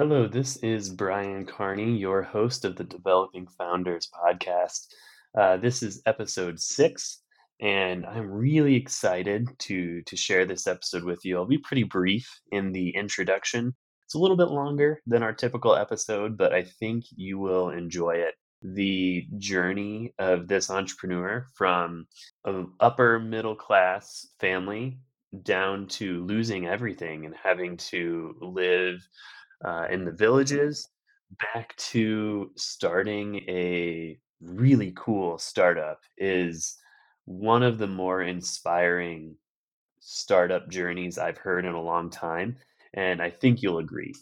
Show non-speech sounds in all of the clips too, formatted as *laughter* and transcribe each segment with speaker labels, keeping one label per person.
Speaker 1: Hello, this is Brian Carney, your host of the Developing Founders podcast. Uh, this is episode six, and I'm really excited to to share this episode with you. I'll be pretty brief in the introduction. It's a little bit longer than our typical episode, but I think you will enjoy it. The journey of this entrepreneur from an upper middle class family down to losing everything and having to live uh, in the villages back to starting a really cool startup is one of the more inspiring startup journeys I've heard in a long time, and I think you'll agree.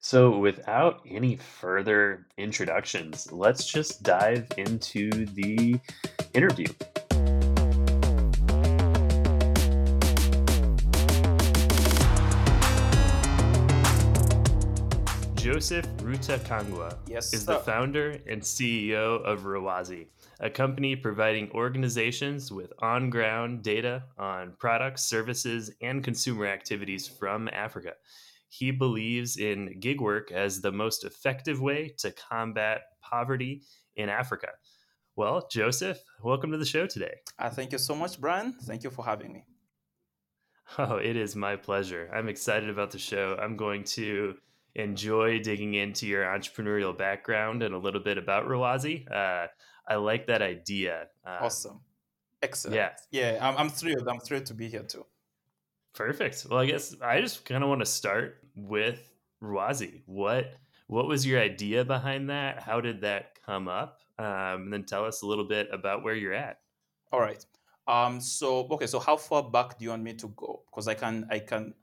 Speaker 1: So, without any further introductions, let's just dive into the interview. Joseph Rutakangwa
Speaker 2: Yes,
Speaker 1: is the founder and CEO of Rwazi, a company providing organizations with on ground data on products, services, and consumer activities from Africa. He believes in gig work as the most effective way to combat poverty in Africa. Well, Joseph, welcome to the show today.
Speaker 2: Uh, thank you so much, Brian. Thank you for having me.
Speaker 1: Oh, it is my pleasure. I'm excited about the show. I'm going to enjoy digging into your entrepreneurial background and a little bit about Rwazi. Uh, I like that idea. Uh,
Speaker 2: Awesome. Excellent.
Speaker 1: Yeah,
Speaker 2: Yeah, I'm, I'm thrilled. I'm thrilled to be here too.
Speaker 1: perfect. Well, I guess I just kind of want to start with Rwazi. What what was your idea behind that? How did that come up? Um, and then tell us a little bit about where you're at.
Speaker 2: All right. Um. So okay. So how far back do you want me to go? Because I can I can,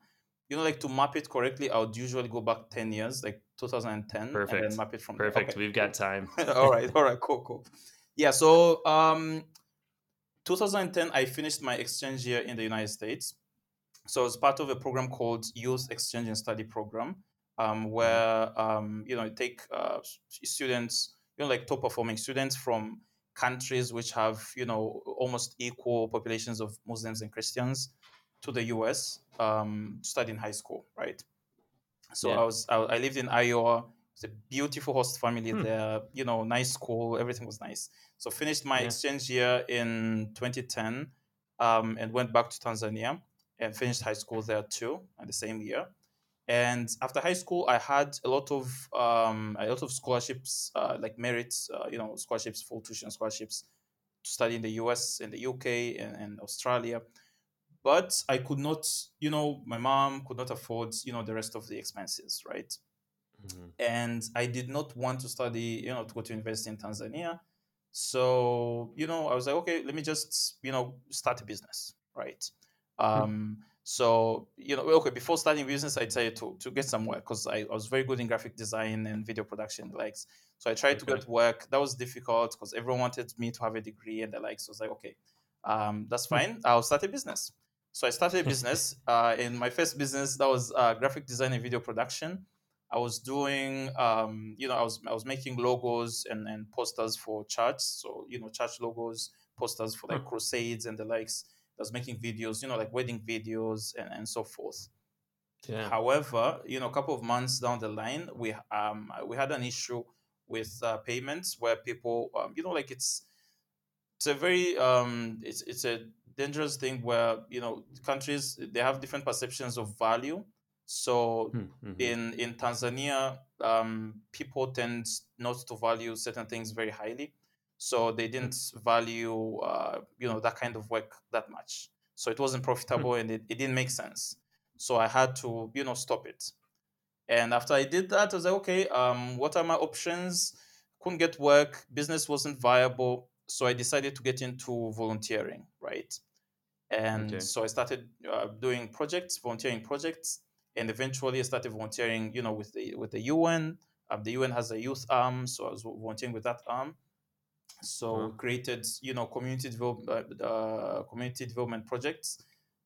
Speaker 2: you know, like to map it correctly. I would usually go back ten years, like 2010, and then
Speaker 1: Perfect.
Speaker 2: map it from.
Speaker 1: Perfect.
Speaker 2: Okay.
Speaker 1: We've got *laughs* time.
Speaker 2: All right. All right. Cool. Cool. Yeah. So um, 2010, I finished my exchange year in the United States. So I was part of a program called Youth Exchange and Study Program, um,
Speaker 1: Mhm.
Speaker 2: where um, you know you take uh, students, you know, like top performing students from countries which have you know almost equal populations of Muslims and Christians to the U.S. Um, to study in high school, right? So I was I, I lived in Iowa. It's a beautiful host family
Speaker 1: Hmm.
Speaker 2: there. You know, nice school. Everything was nice. So finished my
Speaker 1: Yeah.
Speaker 2: exchange year in 2010, um, and went back to Tanzania and finished high school there too, in the same year. And after high school, I had a lot of um, a lot of scholarships, uh, like merits, uh, you know, scholarships, full tuition scholarships to study in the US, in the UK, and, and Australia but I could not, you know, my mom could not afford, you know, the rest of the expenses, right?
Speaker 1: Mhm.
Speaker 2: And I did not want to study, you know, to go to university in Tanzania. So, you know, I was like, okay, let me just, you know, start a business, right? Um, so, you know, okay, before starting business, I decided to, to get some work because I, I was very good in graphic design and video production, the likes. So I tried to get work. That was difficult because everyone wanted me to have a degree and the likes. So I was like, okay, um, that's fine. I'll start a business. So I started a *laughs* business. Uh, in my first business, that was uh, graphic design and video production. I was doing, um, you know, I was I was making logos and, and posters for church. So you know, church logos, posters for like crusades and the likes. I was making videos, you know, like wedding videos and, and so forth.
Speaker 1: Yeah.
Speaker 2: However, you know, a couple of months down the line, we um we had an issue with uh, payments where people, um, you know, like it's it's a very um it's it's a dangerous thing where you know countries they have different perceptions of value. So
Speaker 1: Hmm, mhm.
Speaker 2: in in Tanzania, um, people tend not to value certain things very highly, so they didn't value uh, you know that kind of work that much. So it wasn't profitable and it, it didn't make sense. So I had to you know stop it. And after I did that, I was like, okay, um, what are my options? Couldn't get work, business wasn't viable, so I decided to get into volunteering, right? And
Speaker 1: Okay.
Speaker 2: so I started uh, doing projects, volunteering projects, and eventually I started volunteering, you know, with the with the UN. Um, the UN has a youth arm, so I was volunteering with that arm. So
Speaker 1: Wow.
Speaker 2: created, you know, community development, uh, community development projects.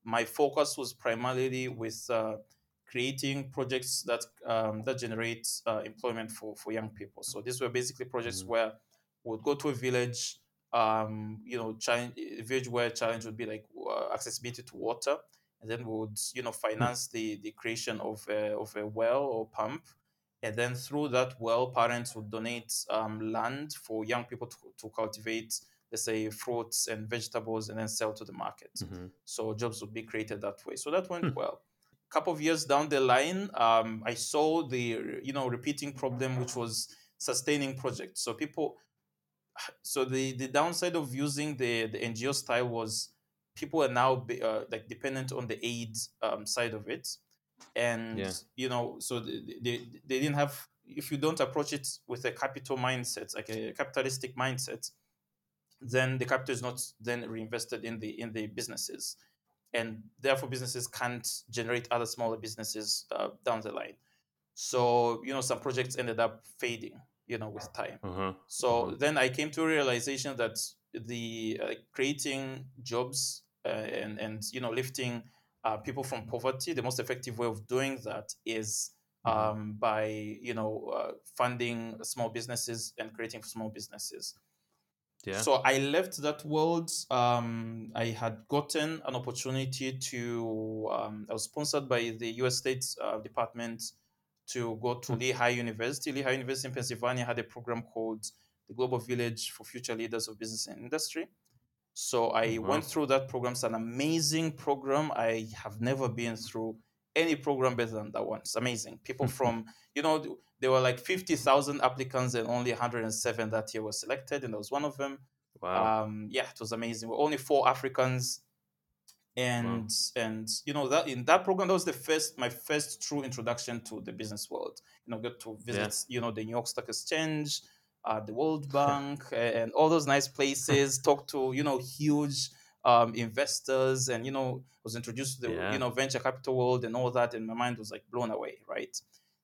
Speaker 2: My focus was primarily with uh, creating projects that um, that generate uh, employment for for young people. So these were basically projects
Speaker 1: Mhm.
Speaker 2: where we'd go to a village, um, you know, challenge, a village where challenge would be like uh, accessibility to water, and then we would, you know,
Speaker 1: Hmm.
Speaker 2: finance the the creation of a, of a well or pump, and then through that well parents would donate um, land for young people to, to cultivate let's say fruits and vegetables and then sell to the market.
Speaker 1: Hmm
Speaker 2: so jobs would be created that way. So that went
Speaker 1: Hmm.
Speaker 2: well. Couple of years down the line um, i saw the you know repeating problem which was sustaining projects. So people so the the downside of using the the ngo style was people are now be, uh, like dependent on the aid um, side of it. And
Speaker 1: Yeah.
Speaker 2: you know so they, they, they didn't have if you don't approach it with a capital mindset like a capitalistic mindset then the capital is not then reinvested in the in the businesses. And therefore businesses can't generate other smaller businesses uh, down the line. So you know some projects ended up fading you know with time
Speaker 1: Uh-huh.
Speaker 2: so
Speaker 1: Mhm.
Speaker 2: then I came to a realization that the uh, creating jobs uh, and and you know lifting uh, people from poverty, the most effective way of doing that is
Speaker 1: Mhm.
Speaker 2: um, by you know uh, funding small businesses and creating small businesses.
Speaker 1: Yeah.
Speaker 2: So I left that world. Um, I had gotten an opportunity to. Um, I was sponsored by the U.S. State uh, Department to go to
Speaker 1: Hmm.
Speaker 2: Lehigh University. Lehigh University in Pennsylvania had a program called the Global Village for Future Leaders of Business and Industry. So I
Speaker 1: Wow.
Speaker 2: went through that program. It's an amazing program. I have never been through any program better than that one. It's amazing. People *laughs* from, you know, there were like 50,000 applicants and only 107 that year were selected, and I was one of them.
Speaker 1: Wow.
Speaker 2: Um, yeah, it was amazing. We're only four Africans, and and you know that in that program that was the first my first true introduction to the business world. You know, get to visit you know the New York Stock Exchange, uh, the World *laughs* Bank, and all those nice places. *laughs* talk to you know huge um, investors, and you know was introduced to the
Speaker 1: Yeah.
Speaker 2: you know venture capital world and all that, and my mind was like blown away, right?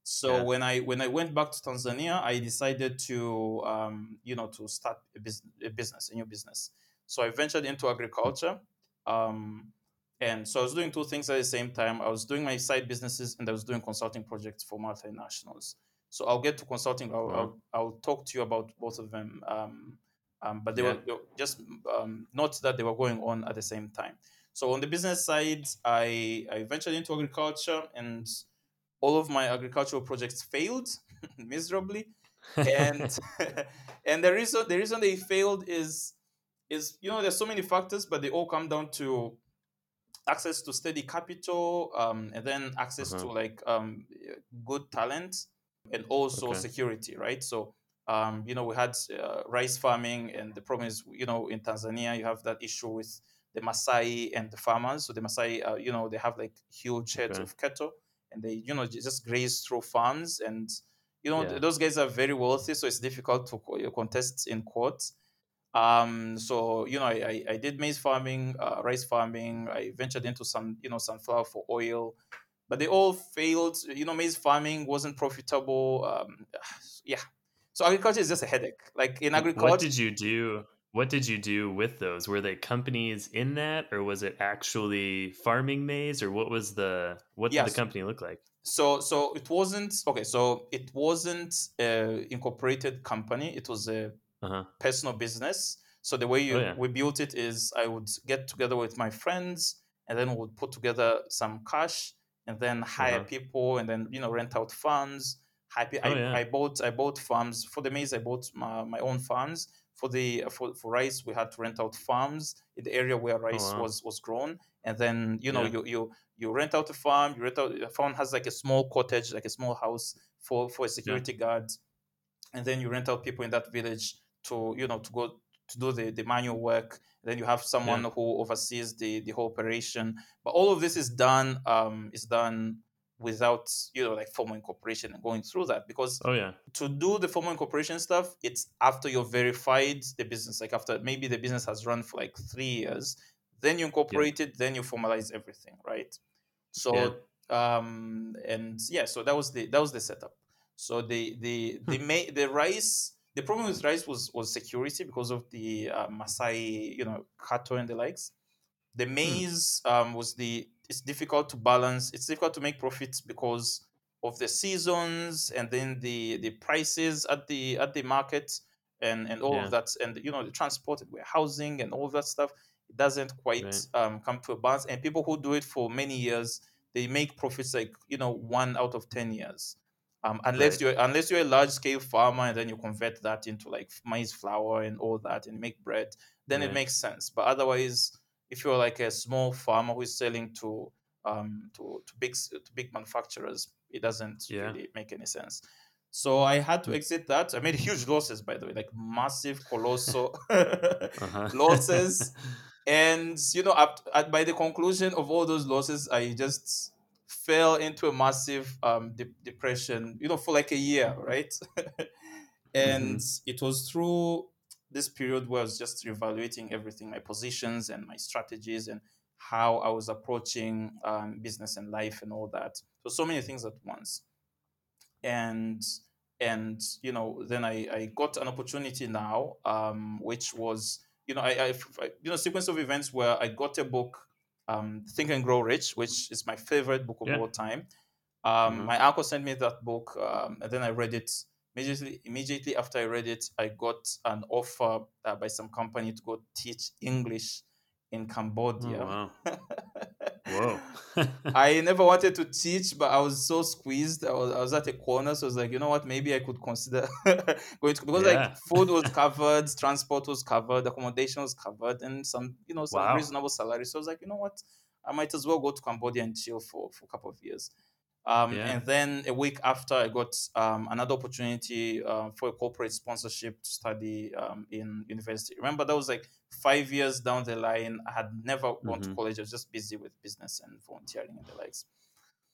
Speaker 2: So
Speaker 1: Yeah.
Speaker 2: when I when I went back to Tanzania, I decided to um, you know to start a, bus- a business, a new business. So I ventured into agriculture, um, and so I was doing two things at the same time. I was doing my side businesses and I was doing consulting projects for multinationals. So I'll get to consulting. I'll,
Speaker 1: Wow.
Speaker 2: I'll, I'll talk to you about both of them. Um, um, but they,
Speaker 1: Yeah.
Speaker 2: were, they were just um, not that they were going on at the same time. So on the business side, I, I ventured into agriculture and all of my agricultural projects failed *laughs* miserably. And *laughs* *laughs* and the reason the reason they failed is is you know there's so many factors, but they all come down to access to steady capital, um, and then access
Speaker 1: Uh-huh.
Speaker 2: to like um, good talent, and also
Speaker 1: Okay.
Speaker 2: security, right? So, um, you know, we had uh, rice farming, and the problem is, you know, in Tanzania, you have that issue with the Masai and the farmers. So the Masai, uh, you know, they have like huge herds
Speaker 1: Okay.
Speaker 2: of cattle, and they, you know, just graze through farms, and you know,
Speaker 1: Yeah.
Speaker 2: th- those guys are very wealthy, so it's difficult to co- contest in court. Um, so you know, I, I, did maize farming, uh, rice farming. I ventured into some, you know, sunflower for oil, but they all failed. You know, maize farming wasn't profitable. Um, *sighs* yeah, so agriculture is just a headache. Like in agriculture, What
Speaker 1: did you do? What did you do with those? Were they companies in that, or was it actually farming maize, or what was the what did the company look like?
Speaker 2: So so it wasn't okay. So it wasn't a incorporated company. It was a
Speaker 1: Uh huh.
Speaker 2: personal business. So the way you
Speaker 1: Oh yeah.
Speaker 2: we built it is I would get together with my friends and then we would put together some cash and then hire
Speaker 1: Uh-huh.
Speaker 2: people and then you know rent out farms. Happy
Speaker 1: Oh
Speaker 2: I,
Speaker 1: yeah.
Speaker 2: I bought I bought farms for the maize. I bought my, my own farms for the for, for rice. We had to rent out farms in the area where
Speaker 1: Oh
Speaker 2: rice
Speaker 1: wow.
Speaker 2: was was grown, and then you know
Speaker 1: Yeah.
Speaker 2: you you you rent out a farm. You rent out a farm has like a small cottage, like a small house for for a security guard, and then you rent out people in that village to you know to go to do the, the manual work then you have someone
Speaker 1: Yeah.
Speaker 2: who oversees the the whole operation but all of this is done um is done without you know like formal incorporation and going through that because
Speaker 1: Oh yeah.
Speaker 2: to do the formal incorporation stuff it's after you've verified the business like after maybe the business has run for like three years then you
Speaker 1: Yeah.
Speaker 2: incorporate it then you formalize everything right
Speaker 1: Yeah.
Speaker 2: so um and yeah so that was the that was the setup so the the the
Speaker 1: Hmm.
Speaker 2: ma- the rice the problem with rice was was security because of the uh, Masai you know cattle and the likes the
Speaker 1: Hmm.
Speaker 2: maize um, was the it's difficult to balance it's difficult to make profits because of the seasons and then the the prices at the at the market and and all
Speaker 1: Yeah.
Speaker 2: of that and you know the transport and warehousing and all that stuff it doesn't quite
Speaker 1: Right.
Speaker 2: um, come to a balance and people who do it for many years they make profits like you know one out of 10 years Um, unless
Speaker 1: Right.
Speaker 2: you're unless you're a large scale farmer and then you convert that into like maize flour and all that and make bread, then it makes sense. But otherwise, if you're like a small farmer who is selling to um to, to big to big manufacturers, it doesn't
Speaker 1: Yeah.
Speaker 2: really make any sense. So I had to
Speaker 1: Hmm.
Speaker 2: exit that. I made huge losses, by the way, like massive, colossal *laughs*
Speaker 1: Uh-huh. *laughs*
Speaker 2: losses and you know up at, by the conclusion of all those losses i just fell into a massive um de- depression you know for like a year right? *laughs* And it was through this period where i was just reevaluating everything my positions and my strategies and how i was approaching um, business and life and all that. So so many things at once. And and you know then I, I got an opportunity now um which was you know I, I I- you know sequence of events where I got a book um Think and Grow Rich which is my favorite book of
Speaker 1: Yeah.
Speaker 2: all time um
Speaker 1: Mhm.
Speaker 2: my uncle sent me that book um, and then I read it immediately immediately after I read it I got an offer uh, by some company to go teach English in
Speaker 1: Oh,
Speaker 2: Cambodia
Speaker 1: wow. *laughs* Whoa. *laughs*
Speaker 2: I never wanted to teach, but I was so squeezed. I was, I was at a corner, so I was like, you know what? Maybe I could consider *laughs* going to because
Speaker 1: Yeah.
Speaker 2: like food was *laughs* covered, transport was covered, accommodation was covered, and some you know some
Speaker 1: Wow.
Speaker 2: reasonable salary. So I was like, you know what? I might as well go to Cambodia and chill for for a couple of years. Um,
Speaker 1: Yeah.
Speaker 2: And then a week after, I got um, another opportunity uh, for a corporate sponsorship to study um, in university. Remember, that was like five years down the line. I had never gone to
Speaker 1: Mhm.
Speaker 2: college. I was just busy with business and volunteering and the likes.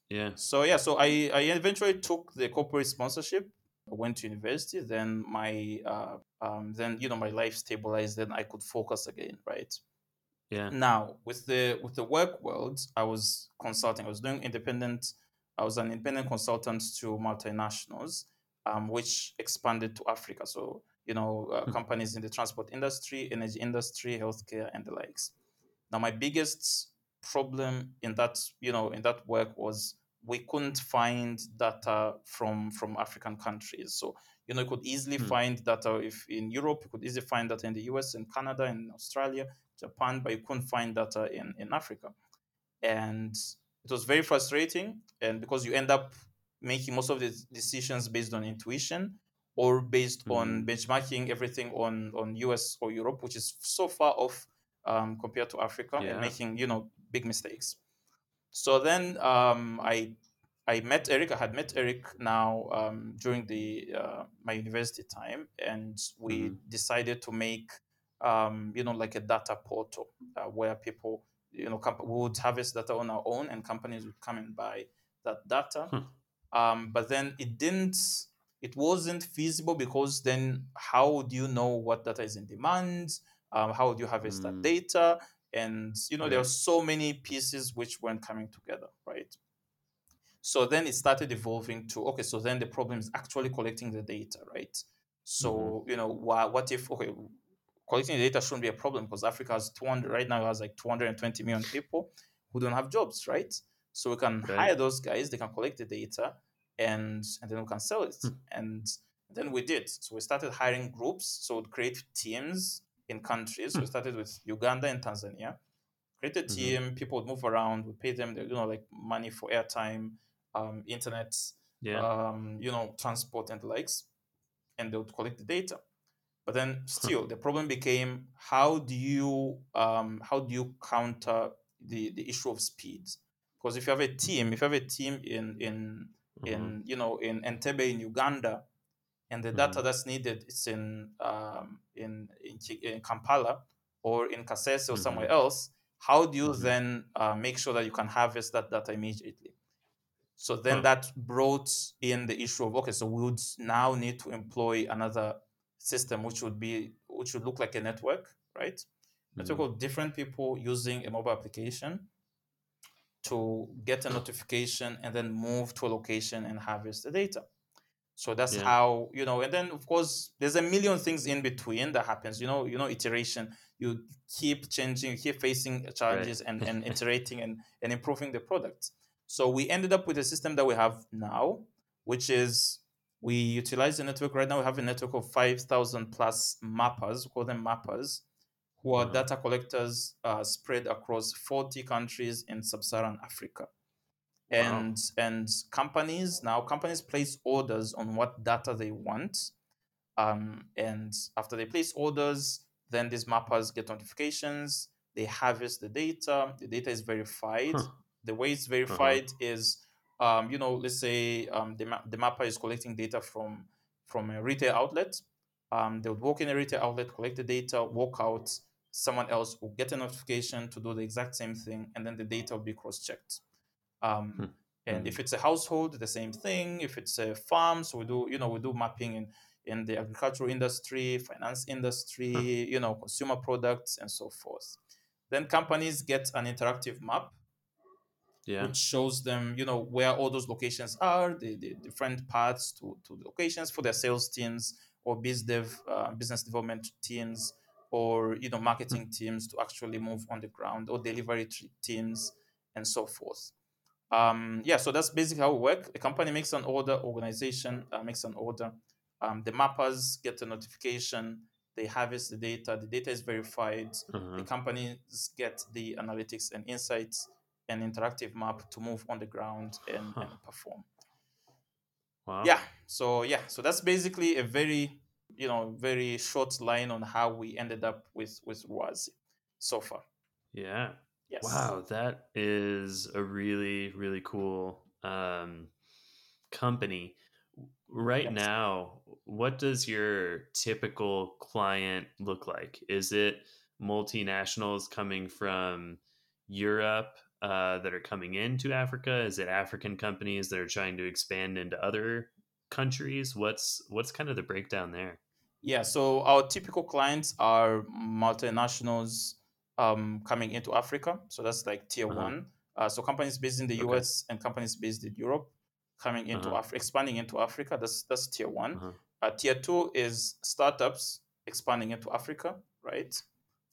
Speaker 1: Yeah.
Speaker 2: So yeah, so I, I eventually took the corporate sponsorship. I went to university. Then my uh, um, then you know my life stabilized. Then I could focus again, right?
Speaker 1: Yeah.
Speaker 2: Now with the with the work world, I was consulting. I was doing independent. I was an independent consultant to multinationals, um, which expanded to Africa. So you know uh,
Speaker 1: Hmm.
Speaker 2: companies in the transport industry, energy industry, healthcare, and the likes. Now my biggest problem in that you know in that work was we couldn't find data from from African countries. So you know you could easily
Speaker 1: Hmm.
Speaker 2: find data if in Europe, you could easily find data in the US, in Canada, in Australia, Japan, but you couldn't find data in in Africa, and it was very frustrating. And because you end up making most of the decisions based on intuition or based on
Speaker 1: Mhm.
Speaker 2: benchmarking everything on on US or Europe, which is so far off um, compared to Africa,
Speaker 1: Yeah.
Speaker 2: and making you know big mistakes. So then um, I I met Eric. I had met Eric now um, during the uh, my university time, and we
Speaker 1: Mhm.
Speaker 2: decided to make um, you know like a data portal uh, where people you know comp- would harvest data on our own, and companies would come and buy that data.
Speaker 1: Huh.
Speaker 2: Um, but then it didn't. It wasn't feasible because then how do you know what data is in demand? Um, how do you harvest that
Speaker 1: Mm.
Speaker 2: data? And you know there are so many pieces which weren't coming together, right? So then it started evolving to okay, so then the problem is actually collecting the data, right? So you know, wha- what if okay, collecting the data shouldn't be a problem because Africa has 200 right now has like 220 million people who don't have jobs, right? So we can
Speaker 1: Right.
Speaker 2: hire those guys, they can collect the data, and and then we can sell it.
Speaker 1: Hmm.
Speaker 2: And then we did. So we started hiring groups. So we'd create teams in countries.
Speaker 1: Hmm.
Speaker 2: We started with Uganda and Tanzania. Create a
Speaker 1: Mhm.
Speaker 2: team. People would move around. We pay them, you know, like money for airtime, um, internet,
Speaker 1: Yeah.
Speaker 2: um, you know, transport and the likes, and they would collect the data. But then still, the problem became how do you um, how do you counter the the issue of speed? Because if you have a team, if you have a team in in
Speaker 1: Mhm.
Speaker 2: in you know in Entebbe in Uganda, and the data
Speaker 1: Mhm.
Speaker 2: that's needed is in um, in, in in Kampala or in Kasese or somewhere
Speaker 1: Mhm.
Speaker 2: else, how do you
Speaker 1: Mhm.
Speaker 2: then uh, make sure that you can harvest that data immediately? So then that brought in the issue of okay, so we would now need to employ another system which would be which would look like a network, right? Network
Speaker 1: Mhm.
Speaker 2: of different people using a mobile application to get a notification and then move to a location and harvest the data. So that's
Speaker 1: Yeah.
Speaker 2: how you know, and then of course there's a million things in between that happens. You know, you know, iteration. You keep changing, you keep facing challenges and, and *laughs* iterating and, and improving the product. So we ended up with a system that we have now, which is we utilize the network right now. We have a network of five thousand plus mappers, we call them mappers, who are data collectors uh, spread across forty countries in sub-Saharan Africa and wow. and companies now companies place orders on what data they want um, and after they place orders then these mappers get notifications they harvest the data the data is verified huh. the way it's uh-huh. verified uh-huh. is um, you know let's say um, the, ma- the mapper is collecting data from from a retail outlet um, they would walk in a retail outlet collect the data walk out someone else will get a notification to do the exact same thing and then the data will be cross-checked um, hmm. And if hmm. it's a household, the same thing. If it's a farm, so we do, you know, we do mapping in, in the agricultural industry, finance industry, you know, consumer products, and so forth. Then companies get an interactive map, yeah. which shows them, you know, where all those locations are, the, the different paths to, to the locations for their sales teams or biz dev, uh, business development teams, or you know, marketing hmm. teams to actually move on the ground, or delivery teams, and so forth. Um, yeah, so that's basically how it works. A company makes an order, organization uh, makes an order. Um, the mappers get a notification. They harvest the data. The data is verified. Mm-hmm. The companies get the analytics and insights and interactive map to move on the ground and, huh. and perform. Wow. Yeah. So yeah. So that's basically a very, you know, very short line on how we ended up with with Rwazi so far.
Speaker 1: Yeah. Yes. Wow, that is a really really cool um, company. Right yes. now, what does your typical client look like? Is it multinationals coming from Europe uh, that are coming into Africa? Is it African companies that are trying to expand into other countries? What's what's kind of the breakdown there?
Speaker 2: Yeah, so our typical clients are multinationals um, coming into Africa. So that's like tier uh-huh. one. Uh, so companies based in the okay. US and companies based in Europe coming into uh-huh. Africa, expanding into Africa. That's that's tier one. Uh-huh. Uh, tier two is startups expanding into Africa, right?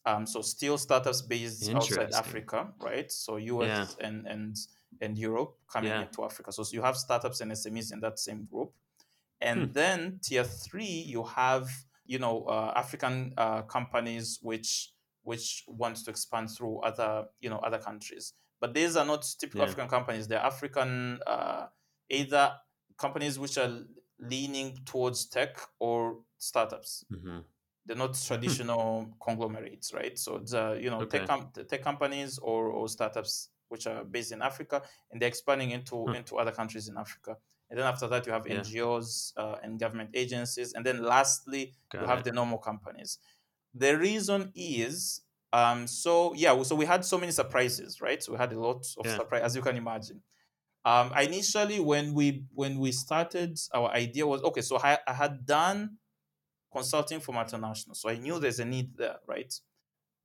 Speaker 2: Um, so still startups based outside Africa, right? So US yeah. and and and Europe coming yeah. into Africa. So, so, you have startups and SMEs in that same group, and hmm. then tier three you have you know uh, African uh, companies which which want to expand through other you know other countries. But these are not typical yeah. African companies. They're African uh, either companies which are leaning towards tech or startups. Mm-hmm. They're not traditional conglomerates, right? So the you know okay. tech com- tech companies or, or startups which are based in Africa and they're expanding into into other countries in Africa. And then after that, you have yeah. NGOs uh, and government agencies, and then lastly, Got you have the normal companies. The reason is um so yeah so we had so many surprises right so we had a lot of yeah. surprise as you can imagine um initially when we when we started our idea was okay so I, I had done consulting for multinational so i knew there's a need there right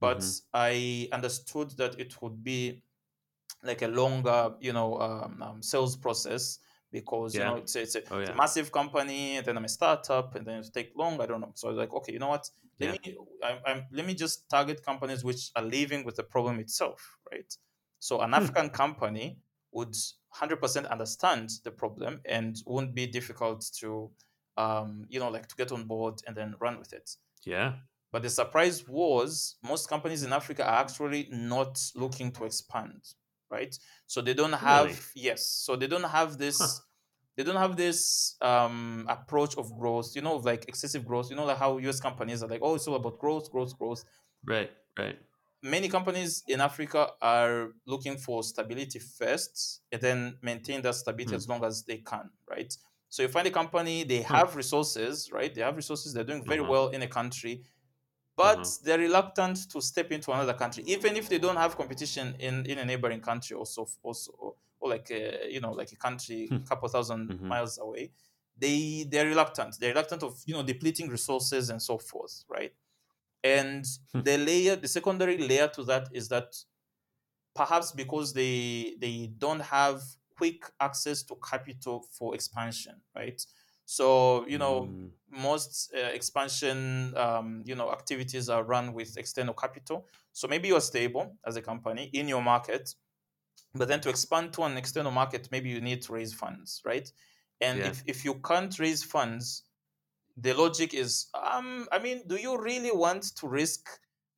Speaker 2: but mm-hmm. i understood that it would be like a longer you know um, um, sales process because yeah. you know it's, it's, a, oh, yeah. it's, a, massive company and then i'm a startup and then it take long i don't know so i was like okay you know what let yeah. me I, I'm, let me just target companies which are living with the problem itself right so an hmm. african company would 100% understand the problem and won't be difficult to um, you know like to get on board and then run with it
Speaker 1: yeah
Speaker 2: but the surprise was most companies in africa are actually not looking to expand right? So they don't have really? yes, so they don't have this. Huh. They don't have this um, approach of growth, you know, of like excessive growth. You know, like how US companies are like, oh, it's all about growth, growth, growth.
Speaker 1: Right, right.
Speaker 2: Many companies in Africa are looking for stability first, and then maintain that stability mm. as long as they can, right? So you find a company, they hmm. have resources, right? They have resources, they're doing very uh-huh. well in a country, but mm-hmm. they're reluctant to step into another country, even if they don't have competition in, in a neighboring country, also also or like a, you know like a country a hmm. couple 1000 mm-hmm. miles away. They they're reluctant. They're reluctant of you know depleting resources and so forth, right? And hmm. the layer, the secondary layer to that is that perhaps because they they don't have quick access to capital for expansion, right? So you know, mm. most uh, expansion um, you know activities are run with external capital. So maybe you're stable as a company in your market, but then to expand to an external market, maybe you need to raise funds, right? And yeah. if, if you can't raise funds, the logic is, um, I mean, do you really want to risk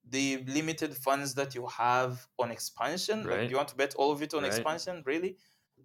Speaker 2: the limited funds that you have on expansion? Right. Like, do you want to bet all of it on right. expansion, really?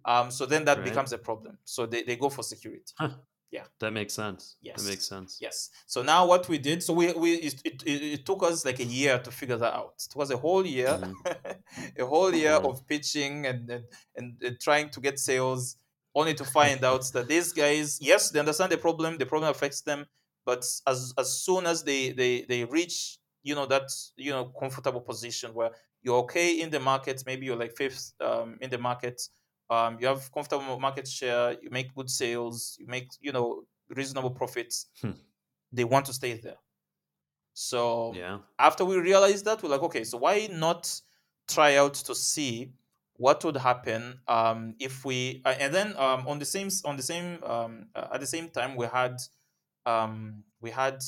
Speaker 2: Um, so then that
Speaker 1: Right.
Speaker 2: becomes a problem. So they, they go for security.
Speaker 1: Huh.
Speaker 2: Yeah.
Speaker 1: That makes sense.
Speaker 2: Yes.
Speaker 1: That makes sense.
Speaker 2: Yes. So now what we did, so we, we it, it, it took us like a year to figure that out. It was a whole year,
Speaker 1: Mhm. *laughs*
Speaker 2: a whole year
Speaker 1: Mhm.
Speaker 2: of pitching and, and and and trying to get sales, only to find out that these guys, yes, they understand the problem, the problem affects them, but as as soon as they they they reach you know that you know comfortable position where you're okay in the market, maybe you're like fifth um, in the market, um, you have comfortable market share, you make good sales, you make you know reasonable profits.
Speaker 1: Hmm.
Speaker 2: They want to stay there. So
Speaker 1: Yeah.
Speaker 2: after we realized that, we're like, okay, so why not try out to see what would happen um, if we uh, and then um, on the same on the same um, uh, at the same time we had um, we had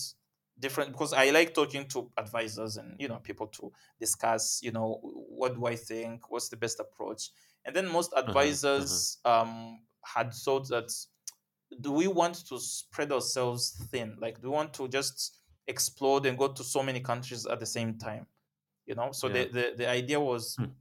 Speaker 2: different because I like talking to advisors and you know people to discuss you know what do I think what's the best approach and then most
Speaker 1: uh-huh.
Speaker 2: advisors um, had thought that do we want to spread ourselves thin like do we want to just explode and go to so many countries at the same time you know so
Speaker 1: Yeah.
Speaker 2: the, the the idea was
Speaker 1: Hmm.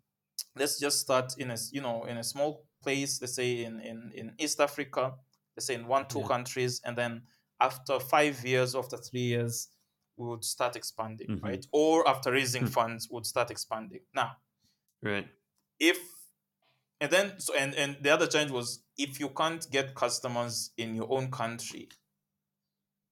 Speaker 2: let's just start in a you know in a small place let's say in in, in east africa let's say in one two
Speaker 1: Yeah.
Speaker 2: countries and then after five years after three years we would start expanding
Speaker 1: Mhm.
Speaker 2: right or after raising
Speaker 1: Hmm.
Speaker 2: funds would start expanding now
Speaker 1: Right.
Speaker 2: if and then so and and the other challenge was if you can't get customers in your own country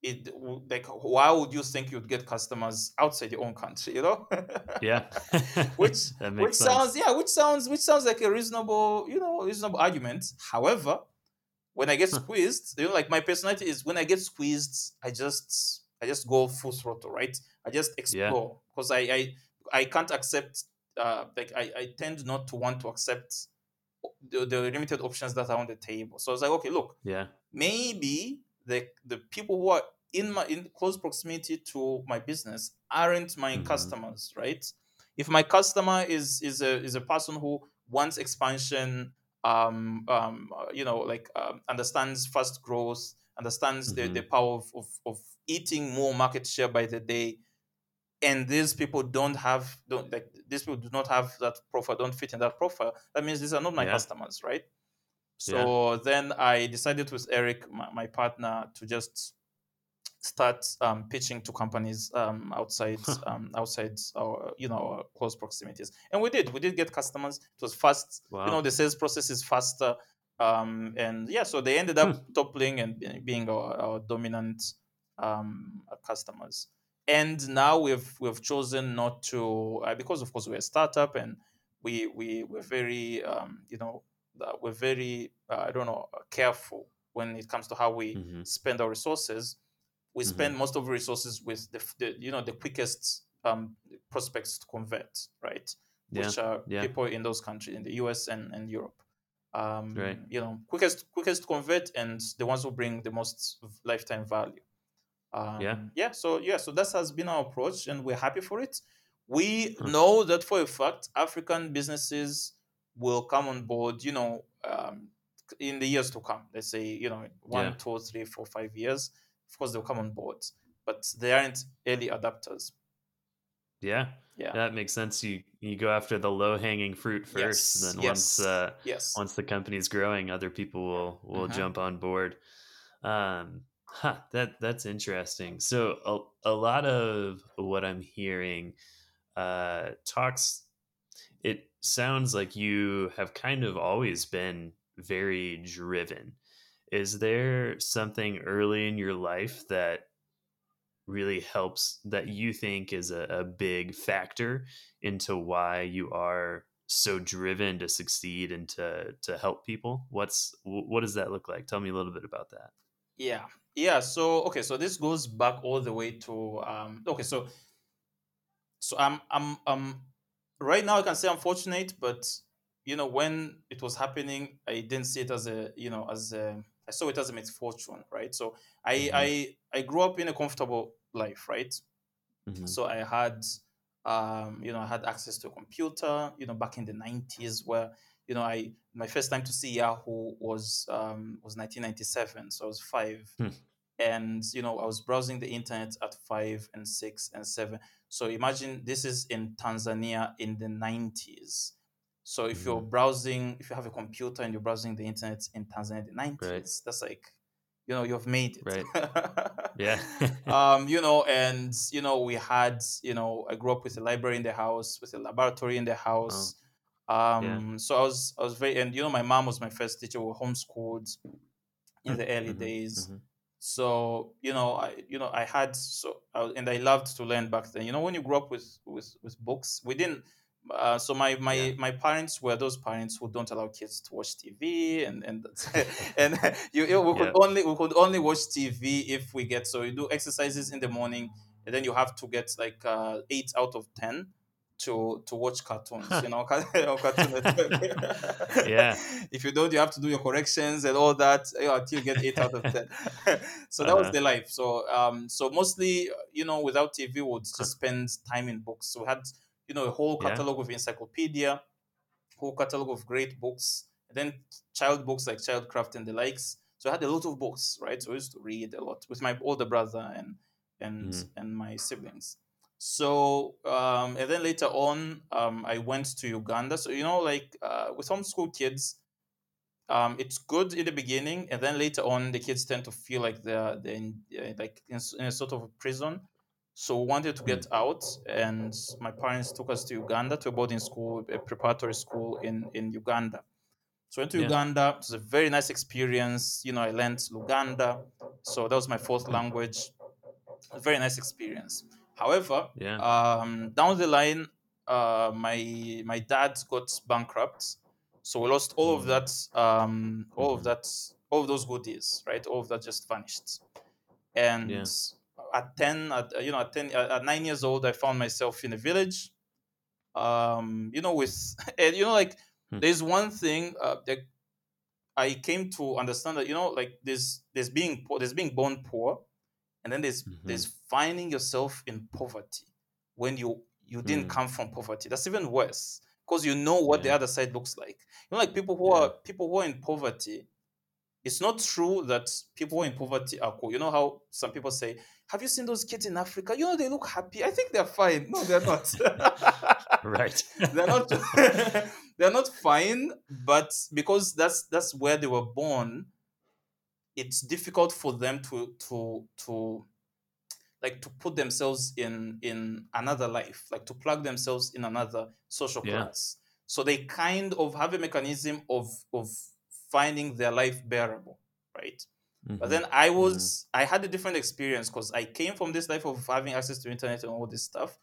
Speaker 2: it like why would you think you'd get customers outside your own country you know? *laughs*
Speaker 1: Yeah. *laughs*
Speaker 2: which which
Speaker 1: sense.
Speaker 2: sounds yeah which sounds which sounds like a reasonable you know reasonable argument. However when i get squeezed you know like my personality is when i get squeezed i just i just go full throttle right? I just explore because I, I i can't accept uh like I, I tend not to want to accept the, the limited options that are on the table so i was like okay look
Speaker 1: Yeah.
Speaker 2: maybe the the people who are in my in close proximity to my business aren't my
Speaker 1: Mhm.
Speaker 2: customers right if my customer is is a is a person who wants expansion um um uh, you know like um, understands fast growth understands the, the power of, of of eating more market share by the day and these people don't have don't like these people do not have that profile don't fit in that profile that means these are not my
Speaker 1: Yeah.
Speaker 2: customers right? So then i decided with eric my, my partner to just start um, pitching to companies um, outside um, outside our you know our close proximities. And we did we did get customers. It was fast.
Speaker 1: Wow.
Speaker 2: you know the sales process is faster um, and yeah so they ended up toppling and being our, our dominant um, customers and now we've we've chosen not to uh, because of course we're a startup and we we we're very um, you know uh, we're very uh, I don't know careful when it comes to how we
Speaker 1: Mhm.
Speaker 2: spend our resources. We
Speaker 1: Mhm.
Speaker 2: spend most of the resources with the, the you know the quickest um, prospects to convert, right?
Speaker 1: Yeah.
Speaker 2: Which are
Speaker 1: yeah.
Speaker 2: people in those countries in the US and, and Europe. Um,
Speaker 1: Right.
Speaker 2: You know, quickest quickest to convert and the ones who bring the most lifetime value. Um,
Speaker 1: Yeah.
Speaker 2: Yeah. So yeah. So that has been our approach, and we're happy for it. We
Speaker 1: Huh.
Speaker 2: know that for a fact, African businesses will come on board. You know, um, in the years to come. Let's say you know one,
Speaker 1: Yeah.
Speaker 2: two, three, four, five years. Of course, they'll come on board, but they aren't early adapters.
Speaker 1: Yeah.
Speaker 2: Yeah.
Speaker 1: That makes sense. You you go after the low hanging fruit first,
Speaker 2: Yes,
Speaker 1: and then
Speaker 2: yes,
Speaker 1: once uh,
Speaker 2: yes.
Speaker 1: once the company's growing, other people will will
Speaker 2: Mhm.
Speaker 1: jump on board. Um, huh, that that's interesting. So a, a lot of what I'm hearing uh, talks. It sounds like you have kind of always been very driven. Is there something early in your life that really helps that you think is a, a big factor into why you are so driven to succeed and to to help people what's what does that look like tell me a little bit about that
Speaker 2: Yeah. Yeah. So okay. So this goes back all the way to um. Okay. So so I'm I'm um right now I can say I'm fortunate, but you know when it was happening, I didn't see it as a you know as a I saw it as a misfortune, right? So I
Speaker 1: Mhm.
Speaker 2: I I grew up in a comfortable life, right?
Speaker 1: Mhm.
Speaker 2: So I had, um, you know, I had access to a computer, you know, back in the nineties, where you know, I my first time to see Yahoo was um, was nineteen ninety seven, so I was five,
Speaker 1: Hmm.
Speaker 2: and you know, I was browsing the internet at five and six and seven. So imagine this is in Tanzania in the nineties, So if you're
Speaker 1: Mhm.
Speaker 2: browsing, if you have a computer and you're browsing the internet in Tanzania in the 90s, that's like, you know, you've made it.
Speaker 1: Right. *laughs* Yeah. *laughs*
Speaker 2: um, you know, and you know, we had, you know, I grew up with a library in the house, with a laboratory in the house. Um, so I was, I was very, and you know, my mom was my first teacher. We were homeschooled in the early
Speaker 1: Mhm,
Speaker 2: days.
Speaker 1: mhm.
Speaker 2: So you know, I, you know, I had so, I, and I loved to learn back then. You know, when you grew up with with with books, we didn't. Uh, so my my
Speaker 1: Yeah.
Speaker 2: my parents were those parents who don't allow kids to watch TV and and *laughs* *laughs* and *laughs* you, you- we could
Speaker 1: Yeah.
Speaker 2: only we could only watch TV if we get so you do exercises in the morning and then you have to get like uh, eight out of ten to to watch cartoons. You know, *laughs* on Cartoon. *laughs*
Speaker 1: Yeah. *laughs*
Speaker 2: if you don't, you have to do your corrections and all that you know, until you get eight out of ten. so that was
Speaker 1: Uh-huh.
Speaker 2: the life. So um, so mostly you know without TV, we would just spend time in books. So we had you know a whole
Speaker 1: Yeah.
Speaker 2: catalog of encyclopedia, whole catalog of great books, and then child books like Childcraft and the likes. So I had a lot of books, right? So I used to read a lot with my older brother and and
Speaker 1: Mhm.
Speaker 2: and my siblings. So um, and then later on, um, I went to Uganda. So you know, like uh, with homeschool kids, um, it's good in the beginning, and then later on, the kids tend to feel like they're they're in, uh, like in, in a sort of a prison. So we wanted to get out, and my parents took us to Uganda to a boarding school, a preparatory school in in Uganda. So I went to
Speaker 1: Yeah.
Speaker 2: Uganda. It was a very nice experience. You know, I learned Luganda, so that was my fourth language. A very nice experience. However,
Speaker 1: Yeah.
Speaker 2: um, down the line, uh, my my dad got bankrupt, so we lost all of
Speaker 1: Mm.
Speaker 2: that, um, all of
Speaker 1: Mhm.
Speaker 2: that, all of those goodies, right? All of that just vanished. And
Speaker 1: Yeah.
Speaker 2: at ten, at you know, at ten, at at nine years old, I found myself in a village. Um, you know, with *laughs* and you know, like
Speaker 1: Hmm.
Speaker 2: there's one thing uh, that I came to understand that you know, like there's there's being poor, there's being born poor, and then there's
Speaker 1: Mhm.
Speaker 2: there's finding yourself in poverty when you you didn't
Speaker 1: Mm.
Speaker 2: come from poverty. That's even worse because you know what the other side looks like. You know, like people who
Speaker 1: Yeah.
Speaker 2: are people who are in poverty. It's not true that people who are in poverty are cool. You know how some people say, "Have you seen those kids in Africa? You know they look happy. I think they're fine." No, they're not. *laughs*
Speaker 1: Right. *laughs*
Speaker 2: they're not *laughs* they're not fine but because that's that's where they were born it's difficult for them to to to like to put themselves in in another life like to plug themselves in another social
Speaker 1: Yeah.
Speaker 2: class so they kind of have a mechanism of of finding their life bearable right but
Speaker 1: Mhm.
Speaker 2: then I was I had a different experience because I came from this life of having access to internet and all this stuff,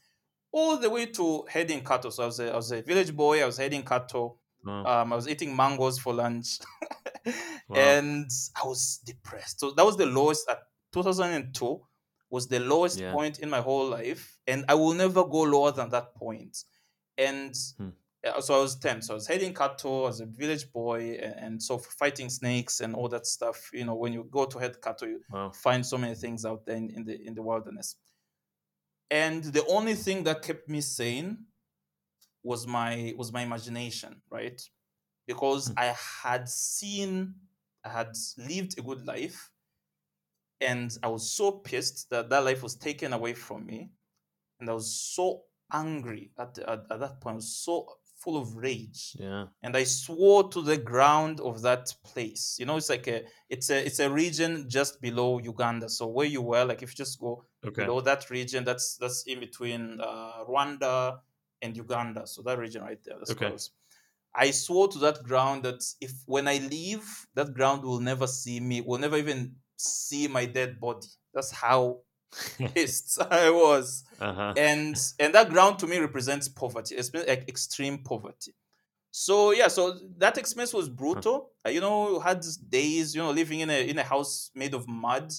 Speaker 2: all the way to heading cattle. So I was a, I was a village boy. I was heading cattle.
Speaker 1: Wow.
Speaker 2: Um, I was eating mangoes for lunch, *laughs*
Speaker 1: Wow.
Speaker 2: and I was depressed. So that was the lowest. At 2002 was the lowest
Speaker 1: Yeah.
Speaker 2: point in my whole life, and I will never go lower than that point. And
Speaker 1: Hmm.
Speaker 2: uh, so I was 10. So I was heading cattle as a village boy, and, and so fighting snakes and all that stuff. You know, when you go to head cattle, you
Speaker 1: Wow.
Speaker 2: find so many things out there in, in the in the wilderness. And the only thing that kept me sane was my was my imagination, right? Because
Speaker 1: Hmm.
Speaker 2: I had seen, I had lived a good life, and I was so pissed that that life was taken away from me, and I was so angry at the, at, at that point. I was so full of rage
Speaker 1: Yeah.
Speaker 2: and I swore to the ground of that place. You know, it's like a it's a it's a region just below Uganda. So where you were, like if you just go
Speaker 1: Okay.
Speaker 2: below that region, that's that's in between uh, Rwanda and Uganda. So that region right there, that's
Speaker 1: Okay.
Speaker 2: close. I swore to that ground that if when I leave, that ground will never see me, will never even see my dead body. That's how *laughs* pissed I was
Speaker 1: uh-huh.
Speaker 2: and and that ground to me represents poverty like extreme poverty so yeah so that experience was brutal Uh, you know had days you know living in a in a house made of mud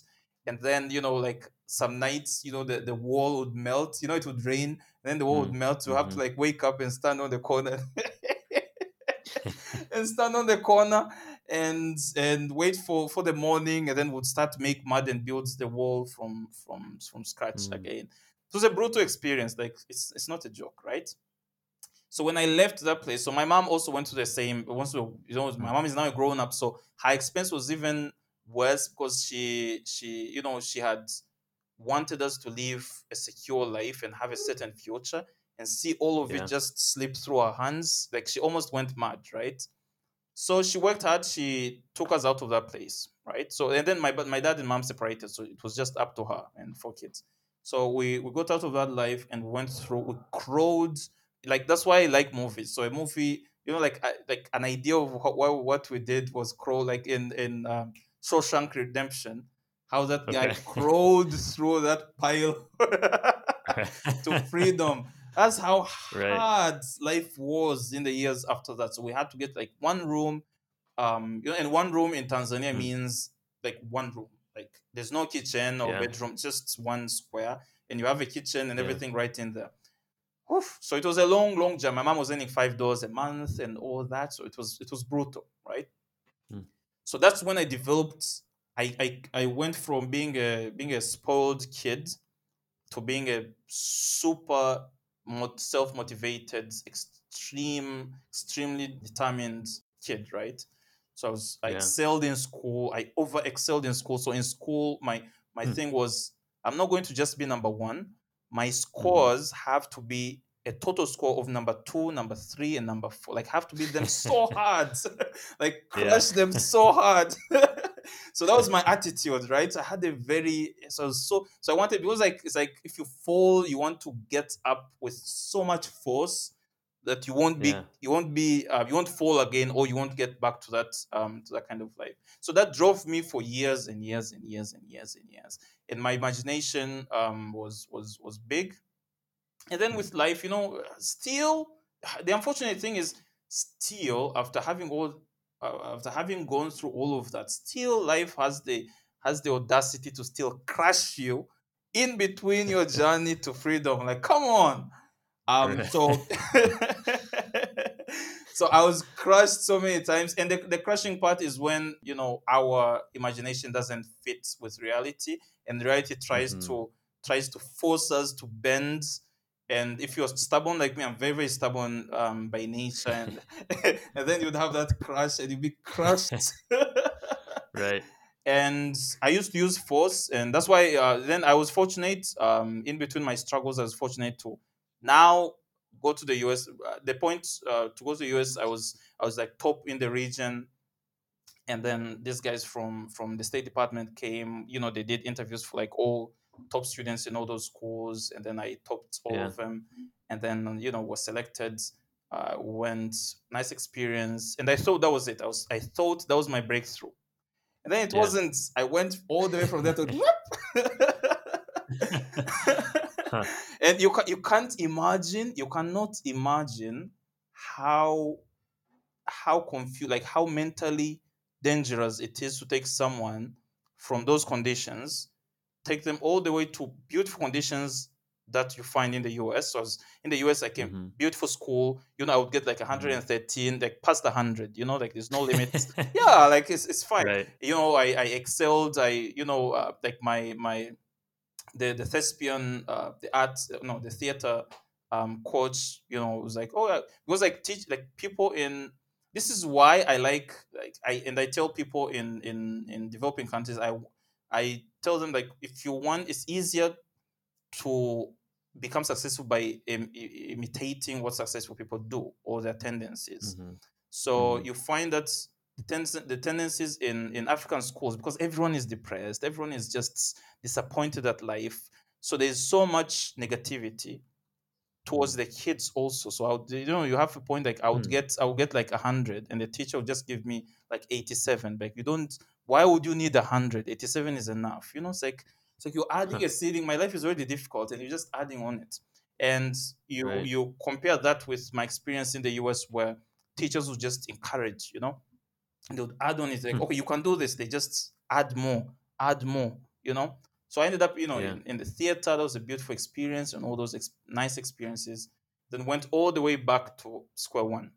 Speaker 2: and then you know like some nights you know the, the wall would melt you know it would rain and then the wall would
Speaker 1: Mm,
Speaker 2: melt you have to
Speaker 1: mhm.
Speaker 2: like wake up and stand on the corner *laughs* and stand on the corner and and wait for for the morning and then would start to make mud and build the wall from from from scratch
Speaker 1: Mm.
Speaker 2: again it was a brutal experience like it's it's not a joke right so when i left that place so my mom also went to the same once you know my mom is now a grown up so her expense was even worse because she she you know she had wanted us to live a secure life and have a certain future and see all of
Speaker 1: Yeah.
Speaker 2: it just slip through her hands. Like she almost went mad, right? So she worked hard. She took us out of that place, right? So and then my but my dad and mom separated, so it was just up to her and four kids. So we we got out of that life and went through. We crawled. Like that's why I like movies. So a movie, you know, like like an idea of what what, what we did was crawl, like in in um, Shawshank Redemption, how that guy
Speaker 1: Okay. *laughs*
Speaker 2: crawled through that pile *laughs* to *laughs* freedom. That's how
Speaker 1: Right.
Speaker 2: hard life was in the years after that. So we had to get like one room. Um, you know, and one room in Tanzania
Speaker 1: Mm.
Speaker 2: means like one room. Like there's no kitchen or
Speaker 1: Yeah.
Speaker 2: bedroom, just one square, and you have a kitchen and
Speaker 1: Yeah.
Speaker 2: everything right in there. Oof. So it was a long, long journey. My mom was earning five dollars a month and all that. So it was it was brutal, right? So that's when I developed. I, I I went from being a being a spoiled kid to being a super self-motivated, extreme, extremely determined kid, right? So I was I
Speaker 1: Yeah.
Speaker 2: excelled in school. I over excelled in school. So in school, my my
Speaker 1: Hmm.
Speaker 2: thing was I'm not going to just be number one.
Speaker 1: Mm-hmm.
Speaker 2: My scores have to be a total score of number two, number three, and number four. Like have to beat them so *laughs* hard, *laughs* like
Speaker 1: Yeah.
Speaker 2: crush them so hard. *laughs* so that was my attitude, right? I had a very so so so I wanted because like it's like if you fall, you want to get up with so much force that you won't be
Speaker 1: Yeah.
Speaker 2: you won't be uh, you won't fall again or you won't get back to that um to that kind of life. So that drove me for years and years and years and years and years. And my imagination um was was was big. And then with life, you know, still the unfortunate thing is still after having all uh, after having gone through all of that, still life has the has the audacity to still crush you in between your *laughs* journey to freedom. Like, come on. Um, so *laughs* so I was crushed so many times, and the, the crushing part is when you know our imagination doesn't fit with reality, and reality tries
Speaker 1: Mhm.
Speaker 2: to tries to force us to bend. And if you're stubborn like me, I'm very very stubborn um, by nature, and *laughs* and then you'd have that crush, and you'd be crushed. *laughs*
Speaker 1: Right.
Speaker 2: and I used to use force, and that's why uh, then I was fortunate. Um, in between my struggles, I was fortunate to now go to the US. Uh, the point uh, to go to the US, I was I was like top in the region, and then these guys from from the State Department came. You know, they did interviews for like all top students in all those schools, and then I topped all
Speaker 1: Yeah.
Speaker 2: of them, and then you know was selected. Uh, went nice experience, and I thought that was it. I was I thought that was my breakthrough. And then it
Speaker 1: Yeah.
Speaker 2: wasn't. I went all the way from there to *laughs* *laughs*
Speaker 1: Huh. *laughs*
Speaker 2: and you you can't imagine you cannot imagine how how confused like how mentally dangerous it is to take someone from those conditions take them all the way to beautiful conditions that you find in the US. So in the US, I came
Speaker 1: Mhm.
Speaker 2: beautiful school. You know, I would get like
Speaker 1: Mm-hmm.
Speaker 2: 113, like past 100. You know, like there's no limit. *laughs* yeah, like it's it's fine
Speaker 1: Right.
Speaker 2: you know i i excelled i you know uh, like my my the the thespian uh the art no the theater um coach you know was like oh it was like teach like people in this is why i like like i and i tell people in in in developing countries i i tell them like if you want it's easier to become successful by Im- imitating what successful people do or their tendencies
Speaker 1: Mhm.
Speaker 2: so
Speaker 1: Mhm.
Speaker 2: you find that the, ten- the tendencies in, in African schools, because everyone is depressed, everyone is just disappointed at life. So there's so much negativity towards the kids also. So I would, you know, you have a point like I would
Speaker 1: Hmm.
Speaker 2: get, I would get like a hundred, and the teacher would just give me like eighty-seven. Like you don't, why would you need a hundred? Eighty-seven is enough. You know, it's like it's like you're adding a ceiling. My life is already difficult, and you're just adding on it. And you
Speaker 1: Right.
Speaker 2: you compare that with my experience in the US, where teachers would just encourage, you know, they would add on it like,
Speaker 1: Hmm.
Speaker 2: okay, you can do this. They just add more, add more, you know. So I ended up, you know,
Speaker 1: Yeah.
Speaker 2: in, in the theater. That was a beautiful experience and all those ex- nice experiences. Then went all the way back to square one,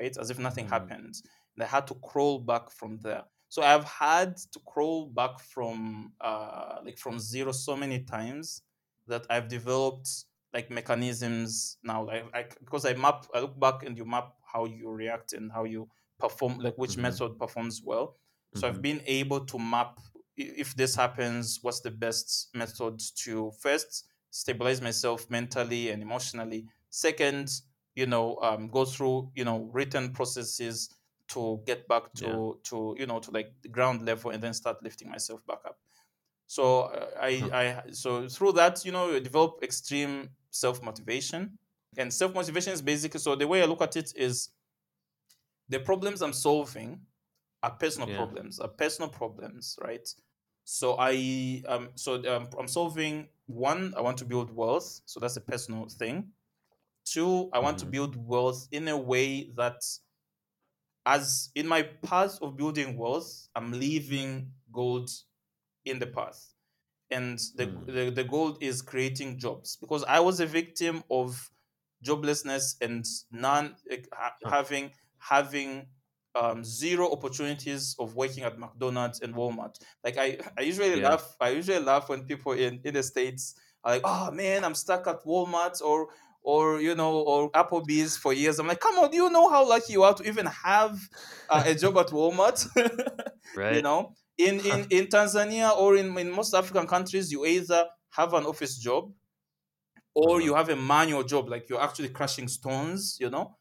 Speaker 2: right, as if nothing
Speaker 1: Mhm.
Speaker 2: happened. And I had to crawl back from there. So I've had to crawl back from uh like from zero so many times that I've developed like mechanisms now like I, because I map I look back and you map how you react and how you perform like which
Speaker 1: Mhm.
Speaker 2: method performs well so I've
Speaker 1: Mhm.
Speaker 2: been able to map if this happens what's the best method to first stabilize myself mentally and emotionally Second, you know, um, go through you know written processes to get back to
Speaker 1: Yeah.
Speaker 2: to you know to like the ground level and then start lifting myself back up. So uh, I
Speaker 1: Huh.
Speaker 2: I so through that you know you develop extreme self motivation and self motivation is basically so the way I look at it is the problems I'm solving are personal
Speaker 1: Yeah.
Speaker 2: problems, are personal problems, right? So I um so um, I'm solving one. I want to build wealth, so that's a personal thing. Two, I want to
Speaker 1: Mhm.
Speaker 2: build wealth in a way that, as in my path of building wealth, I'm leaving gold in the path, and the
Speaker 1: Mm.
Speaker 2: the, the goal is creating jobs because I was a victim of joblessness and like, ha- having having um, zero opportunities of working at McDonald's and Walmart. Like I, I usually
Speaker 1: Yeah.
Speaker 2: laugh. I usually laugh when people in, in the states are like, "Oh man, I'm stuck at Walmart or or you know or Applebee's for years." I'm like, "Come on, do you know how lucky you are to even have uh, a job at Walmart?" *laughs*
Speaker 1: Right.
Speaker 2: You know, in *laughs* in in Tanzania or in in most African countries, you either have an office job or
Speaker 1: Uh-huh.
Speaker 2: you have a manual job, like you're actually crushing stones, you know,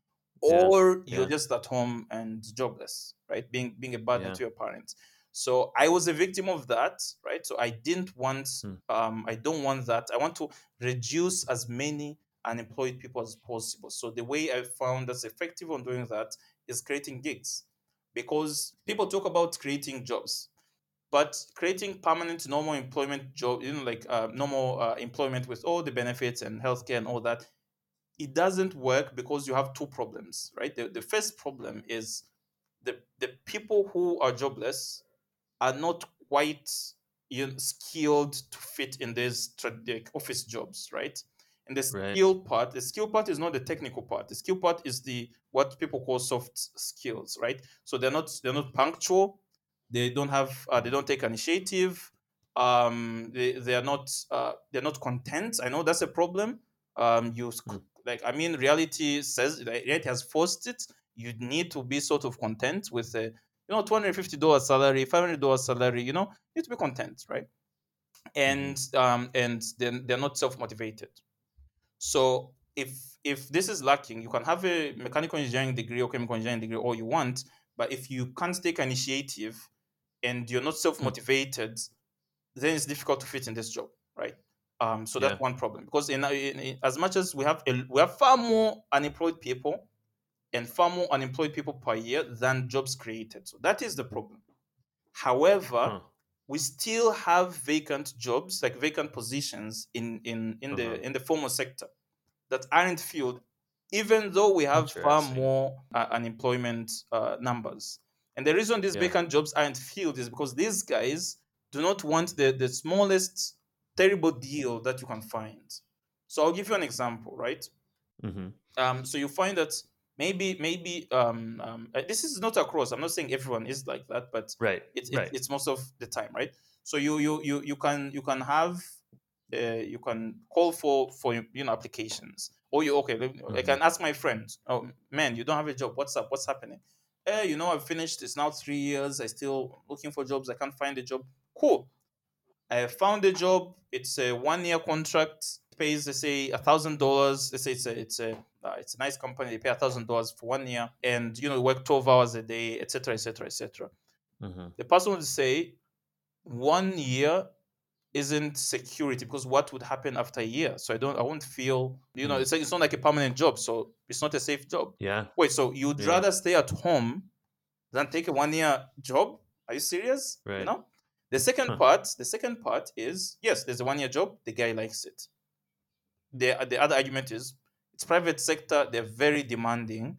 Speaker 1: Yeah.
Speaker 2: or you're
Speaker 1: Yeah.
Speaker 2: just at home and jobless, right? Being being a burden
Speaker 1: Yeah.
Speaker 2: to your parents. So I was a victim of that, right? So I didn't want,
Speaker 1: Hmm.
Speaker 2: um, I don't want that. I want to reduce as many unemployed people as possible. So the way I found that's effective on doing that is creating gigs, because people talk about creating jobs, but creating permanent normal employment job you know like uh, normal uh, employment with all the benefits and healthcare and all that it doesn't work because you have two problems right? The, the first problem is the the people who are jobless are not quite you know, skilled to fit in these tra- office jobs right and the
Speaker 1: Right.
Speaker 2: skill part the skill part is not the technical part. The skill part is the what people call soft skills right? So they're not they're not punctual. They don't have uh, they don't take initiative. Um they, they are not uh, they're not content. I know that's a problem. Um you
Speaker 1: Mm.
Speaker 2: like i mean reality says reality has forced it. You need to be sort of content with a you know $250 salary $500 salary you know you need to be content right? And um and then they're not self-motivated so if if this is lacking, you can have a mechanical engineering degree or chemical engineering degree all you want, but if you can't take initiative and you're not self-motivated, then it's difficult to fit in this job, right? Um, so that's
Speaker 1: Yeah.
Speaker 2: one problem because in, in, in- as much as we have a, we have far more unemployed people and far more unemployed people per year than jobs created. So that is the problem. However,
Speaker 1: Huh.
Speaker 2: We still have vacant jobs, like vacant positions in in in
Speaker 1: Uh-huh.
Speaker 2: the in the formal sector that aren't filled, even though we have far more uh, unemployment uh, numbers. And the reason these
Speaker 1: Yeah.
Speaker 2: vacant jobs aren't filled is because these guys do not want the the smallest terrible deal that you can find. So I'll give you an example, right?
Speaker 1: Mhm.
Speaker 2: um, so you find that maybe maybe um, um, uh, this is not across. I'm not saying everyone is like that but
Speaker 1: Right.
Speaker 2: it's it,
Speaker 1: Right.
Speaker 2: it's most of the time right? So you you you, you can you can have uh, you can call for for you know applications. Or you okay me- i can ask my friend oh man you don't have a job. What's up? What's happening? Eh you know i've finished. It's now three years. I still looking for jobs. I can't find a job. Cool. I found a job. It's a one year contract. Pays they say a thousand dollars. They say it's a it's a uh, it's a nice company. They pay a thousand dollars for one year, and you know work twelve hours a day, etc. etc. etc. The person would say one year isn't security because what would happen after a year? So I don't I won't feel you know
Speaker 1: Mm.
Speaker 2: it's like, it's not like a permanent job, so it's not a safe job.
Speaker 1: Yeah.
Speaker 2: Wait, so you'd
Speaker 1: Yeah.
Speaker 2: rather stay at home than take a one year job? Are you serious? You
Speaker 1: Right.
Speaker 2: know? The second
Speaker 1: Huh.
Speaker 2: part, the second part is yes, there's a one year job, the guy likes it. The the other argument is it's private sector, they're very demanding.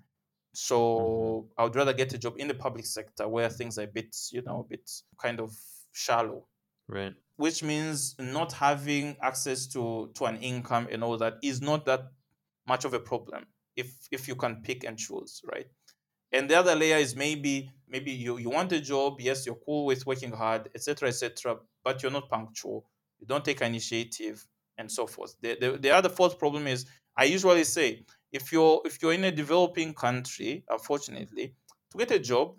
Speaker 2: So mm-hmm. I would rather get a job in the public sector where things are a bit, you know, a bit kind of shallow.
Speaker 1: Right.
Speaker 2: which means not having access to to an income and all that is not that much of a problem if if you can pick and choose right? And the other layer is maybe maybe you you want a job yes you're cool with working hard etc etc but you're not punctual. You don't take initiative and so forth the, the, the other fourth problem is i usually say if you're if you're in a developing country unfortunately to get a job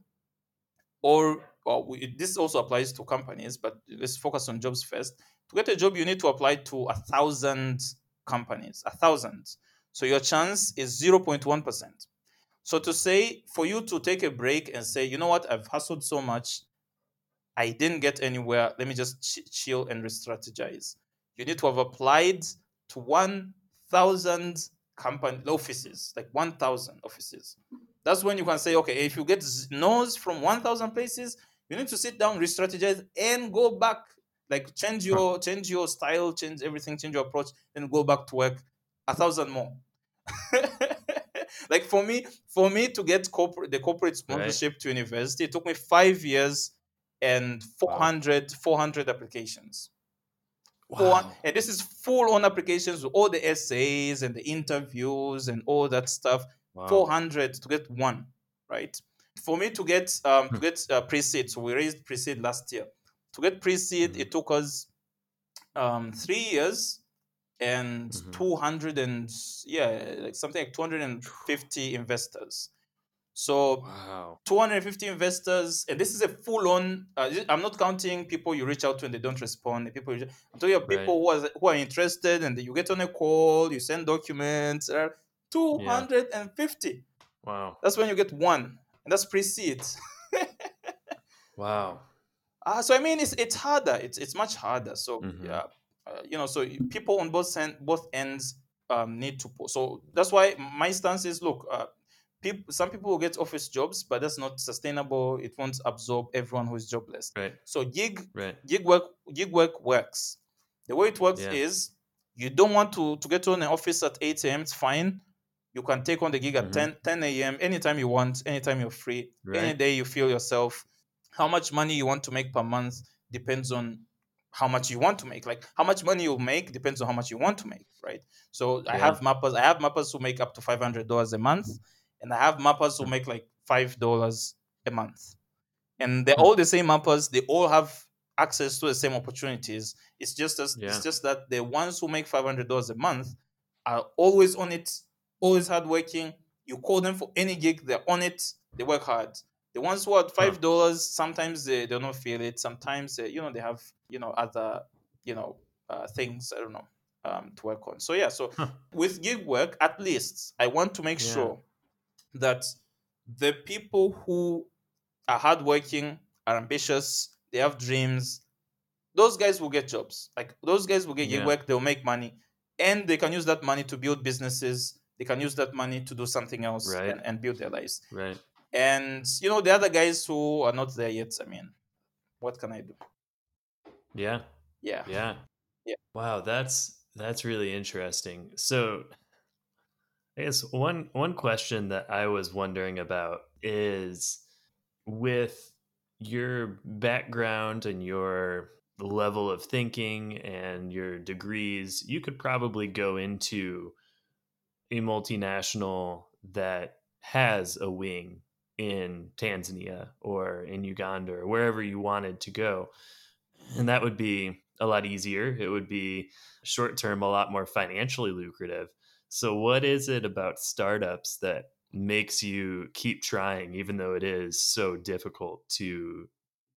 Speaker 2: or well, we, this also applies to companies, but let's focus on jobs first. To get a job, you need to apply to a thousand companies, a thousand. So your chance is 0.1%. So to say, for you to take a break and say, you know what, I've hustled so much, I didn't get anywhere, let me just ch- chill and re strategize. You need to have applied to 1,000 company offices, like 1,000 offices. That's when you can say, okay, if you get no's from 1,000 places, you need to sit down, re-strategize, and go back. Like change your hmm. change your style, change everything, change your approach, and go back to work a thousand more. *laughs* like for me, for me to get corporate the corporate sponsorship right. to university, it took me five years and 400, wow. 400 applications. Wow. and this is full on applications with all the essays and the interviews and all that stuff. Wow. 400 to get one, right? For me to get um to hmm. get uh, pre-seed, so we raised pre-seed last year. To get pre-seed, mm-hmm. it took us um three years and mm-hmm. 200 and yeah, like something like 250 investors. So wow. 250 investors, and this is a full-on. Uh, I'm not counting people you reach out to and they don't respond. People, you, I'm talking about people right. who are who are interested, and you get on a call, you send documents. Uh, 250. Yeah.
Speaker 1: Wow.
Speaker 2: That's when you get one, and that's pre-seed. *laughs*
Speaker 1: wow.
Speaker 2: Uh, so I mean, it's it's harder. It's it's much harder. So mm-hmm. yeah, uh, you know, so people on both end, both ends um, need to. Pull. So that's why my stance is: look, uh, people some people will get office jobs but that's not sustainable it won't absorb everyone who is jobless
Speaker 1: right
Speaker 2: so gig
Speaker 1: right.
Speaker 2: gig work gig work works the way it works yeah. is you don't want to to get on an office at 8 a.m it's fine you can take on the gig at mm-hmm. 10 10 a.m anytime you want anytime you're free right. any day you feel yourself how much money you want to make per month depends on how much you want to make like how much money you'll make depends on how much you want to make right so yeah. i have mappers i have mappers who make up to $500 a month and I have mappers who make like five dollars a month, and they're hmm. all the same mappers. They all have access to the same opportunities. It's just as, yeah. it's just that the ones who make five hundred dollars a month are always on it, always hardworking. You call them for any gig, they're on it. They work hard. The ones who are five dollars, sometimes they, they don't feel it. Sometimes they, you know they have you know other you know uh, things. I don't know um, to work on. So yeah, so huh. with gig work, at least I want to make yeah. sure that the people who are hardworking, are ambitious, they have dreams, those guys will get jobs. Like those guys will get yeah. work, they'll make money, and they can use that money to build businesses. They can use that money to do something else
Speaker 1: right.
Speaker 2: and, and build their lives.
Speaker 1: Right.
Speaker 2: And you know the other guys who are not there yet. I mean, what can I do?
Speaker 1: Yeah.
Speaker 2: Yeah.
Speaker 1: Yeah.
Speaker 2: Yeah.
Speaker 1: Wow, that's that's really interesting. So I guess one one question that I was wondering about is with your background and your level of thinking and your degrees, you could probably go into a multinational that has a wing in Tanzania or in Uganda or wherever you wanted to go. And that would be a lot easier. It would be short term, a lot more financially lucrative. So, what is it about startups that makes you keep trying, even though it is so difficult to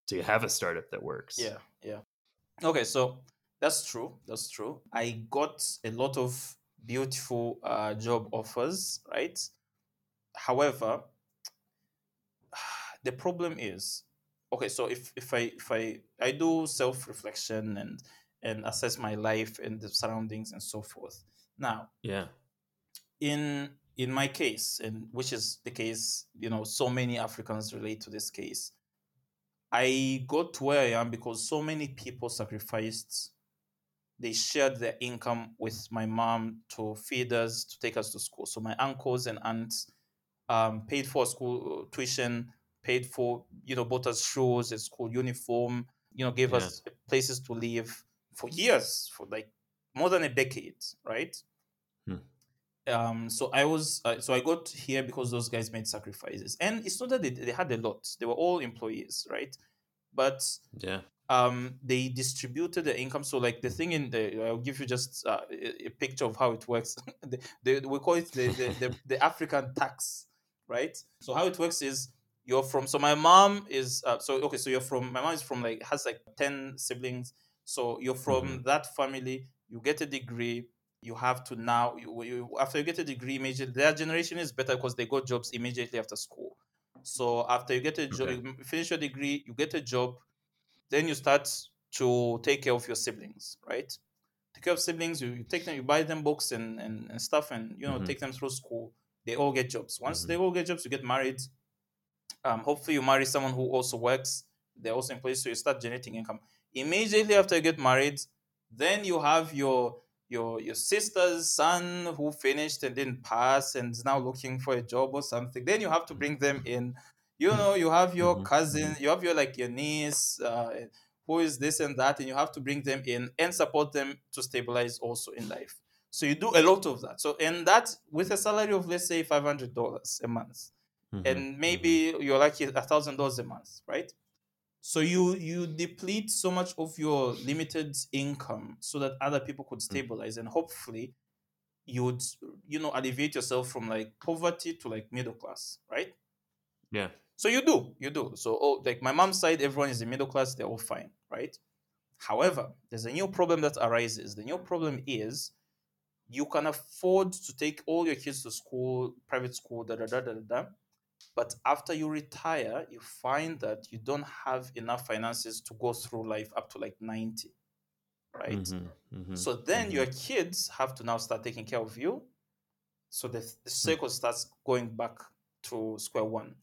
Speaker 1: to have a startup that works?
Speaker 2: Yeah, yeah. Okay, so that's true. That's true. I got a lot of beautiful uh, job offers, right? However, *sighs* the problem is okay. So if if I if I I do self reflection and and assess my life and the surroundings and so forth. Now,
Speaker 1: yeah,
Speaker 2: in in my case, and which is the case, you know, so many Africans relate to this case. I got to where I am because so many people sacrificed. They shared their income with my mom to feed us, to take us to school. So my uncles and aunts um, paid for school tuition, paid for you know bought us shoes, a school uniform, you know, gave yeah. us places to live for years, for like more than a decade, right? Um so i was uh, so i got here because those guys made sacrifices. And it's not that they, they had a lot. They were all employees right? But
Speaker 1: yeah.
Speaker 2: um they distributed the income. So like the thing in the i'll give you just uh, a, a, picture of how it works. *laughs* The, the, we call it the, the, the, the african tax right? So how it works is you're from so my mom is uh, so okay so you're from my mom is from like has like 10 siblings. So you're from mm-hmm. that family. You get a degree you have to now you, you, after you get a degree immediately their generation is better because they got jobs immediately after school. So after you get a job
Speaker 1: Okay.
Speaker 2: you finish your degree you get a job then you start to take care of your siblings right? Take care of siblings you, you take them you buy them books and, and, and stuff and you know
Speaker 1: Mhm.
Speaker 2: take them through school. They all get jobs. Once
Speaker 1: Mhm.
Speaker 2: they all get jobs you get married. Um, hopefully you marry someone who also works. They're also in place so you start generating income. Immediately after you get married then you have your your your sister's son who finished and didn't pass and is now looking for a job or something then you have to bring them in. You know you have your
Speaker 1: Mhm,
Speaker 2: cousin you have your like your niece uh, who is this and that and you have to bring them in and support them to stabilize also in life. So you do a lot of that. So and that with a salary of let's say $500 a month
Speaker 1: Mhm,
Speaker 2: and maybe you're lucky a thousand dollars a month, right? So you you deplete so much of your limited income so that other people could mm. stabilize and hopefully you would you know alleviate yourself from like poverty to like middle class, right?
Speaker 1: yeah
Speaker 2: So you do, you do. So oh, like my mom's side, everyone is in middle class, they're all fine, right? However, there's a new problem that arises. The new problem is you can afford to take all your kids to school, private school, da da da da da. But after you retire, you find that you don't have enough finances to go through life up to like 90, right?
Speaker 1: Mhm, mhm,
Speaker 2: So then
Speaker 1: mhm.
Speaker 2: your kids have to now start taking care of you. So the, the cycle starts going back to square one.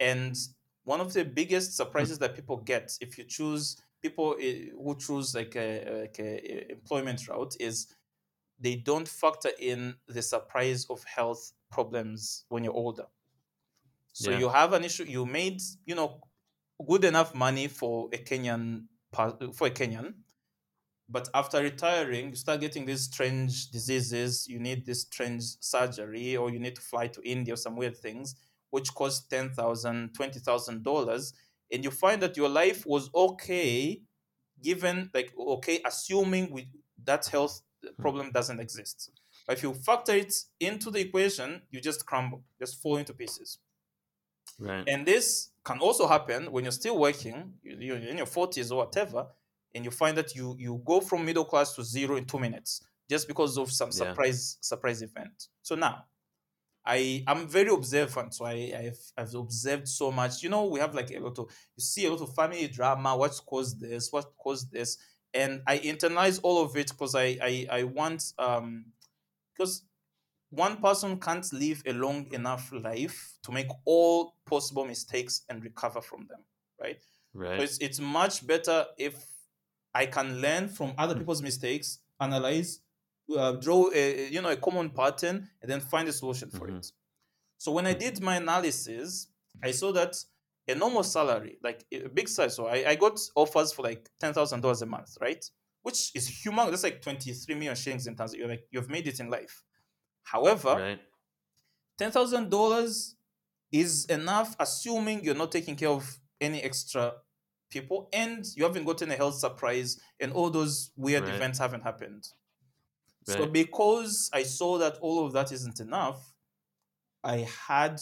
Speaker 2: And one of the biggest surprises that people get if you choose people eh, who choose like a, like a employment route is they don't factor in the surprise of health problems when you're older. So
Speaker 1: Yeah.
Speaker 2: you have an issue. You made you know good enough money for a Kenyan for a Kenyan, but after retiring, you start getting these strange diseases. You need this strange surgery, or you need to fly to India or some weird things, which cost ten thousand, twenty thousand dollars, and you find that your life was okay, given like okay, assuming we, that health hmm. problem doesn't exist. But if you factor it into the equation, you just crumble, just fall into pieces.
Speaker 1: Right
Speaker 2: And this can also happen when you're still working, you- you're in your 40s or whatever, and you find that you you go from middle class to zero in two minutes just because of some
Speaker 1: Yeah.
Speaker 2: surprise surprise event. So now, I am very observant, so I I've, I've observed so much. You know, we have like a lot of you see a lot of family drama. What's caused this? What caused this? And I internalize all of it because I I I want um because one person can't live a long enough life to make all possible mistakes and recover from them, right?
Speaker 1: right
Speaker 2: So it's it's much better if I can learn from other people's mistakes, analyze, uh, draw a you know a common pattern, and then find a solution for
Speaker 1: Mhm.
Speaker 2: it. So when I did my analysis, I saw that a normal salary, like a big size, so I, I got offers for like ten thousand dollars a month, right? Which is human. That's like twenty three million shillings in Tanzania. You're like you've made it in life. However,
Speaker 1: right
Speaker 2: ten thousand dollars is enough, assuming you're not taking care of any extra people and you haven't gotten a health surprise and all those weird
Speaker 1: Right.
Speaker 2: events haven't happened. So because I saw that all of that isn't enough, I had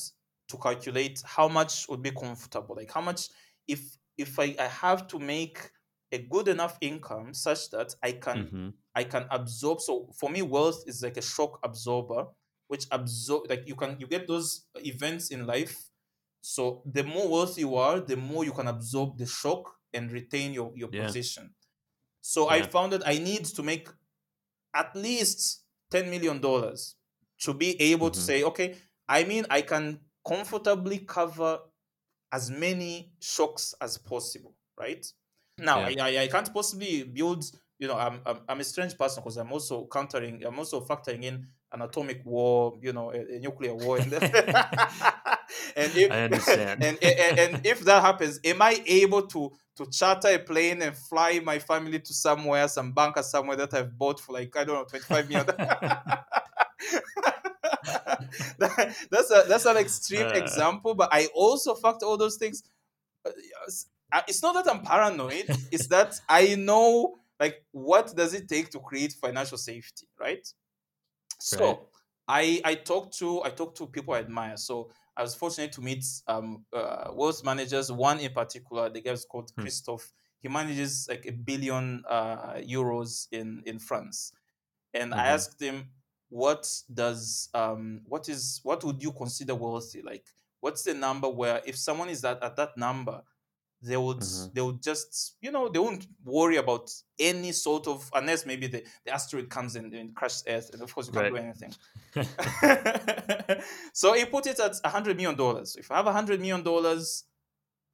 Speaker 2: to calculate how much would be comfortable. Like how much if if I, I have to make a good enough income such that I can
Speaker 1: Mhm.
Speaker 2: I can absorb. So for me, wealth is like a shock absorber, which absorb like you can you get those events in life. So the more wealthy you are, the more you can absorb the shock and retain your your
Speaker 1: Yeah.
Speaker 2: position. So I found that I need to make at least ten million dollars to be able to
Speaker 1: Mhm.
Speaker 2: say, okay, I mean I can comfortably cover as many shocks as possible, right? Now,
Speaker 1: Yeah.
Speaker 2: I, I, I can't possibly build, you know, I'm, I'm, I'm a strange person because I'm also countering, I'm also factoring in an atomic war, you know, a, a nuclear war. *laughs* And, if,
Speaker 1: I understand. *laughs*
Speaker 2: and, and, and if that happens, am I able to to charter a plane and fly my family to somewhere, some bunker somewhere that I've bought for like, I don't know, 25 million? *laughs* That- that's a that's an extreme
Speaker 1: Uh.
Speaker 2: example, but I also factor all those things. Uh, It's not that I'm paranoid; it's that I know like what does it take to create financial safety, right? So
Speaker 1: Right.
Speaker 2: I I talked to I talked to people I admire. So I was fortunate to meet um uh, wealth managers. One in particular, the guy is called
Speaker 1: Hmm.
Speaker 2: Christophe. He manages like a billion uh, euros in in France and I
Speaker 1: Mhm.
Speaker 2: asked him, "What does um what is what would you consider wealthy? Like, what's the number where if someone is at, at that number, they would
Speaker 1: Mhm.
Speaker 2: they would just you know they won't worry about any sort of unless maybe the, the asteroid comes in and crashes Earth, and of course you can't
Speaker 1: Right.
Speaker 2: do anything." *laughs* *laughs* so he put it at a hundred million dollars. If you have a hundred million dollars,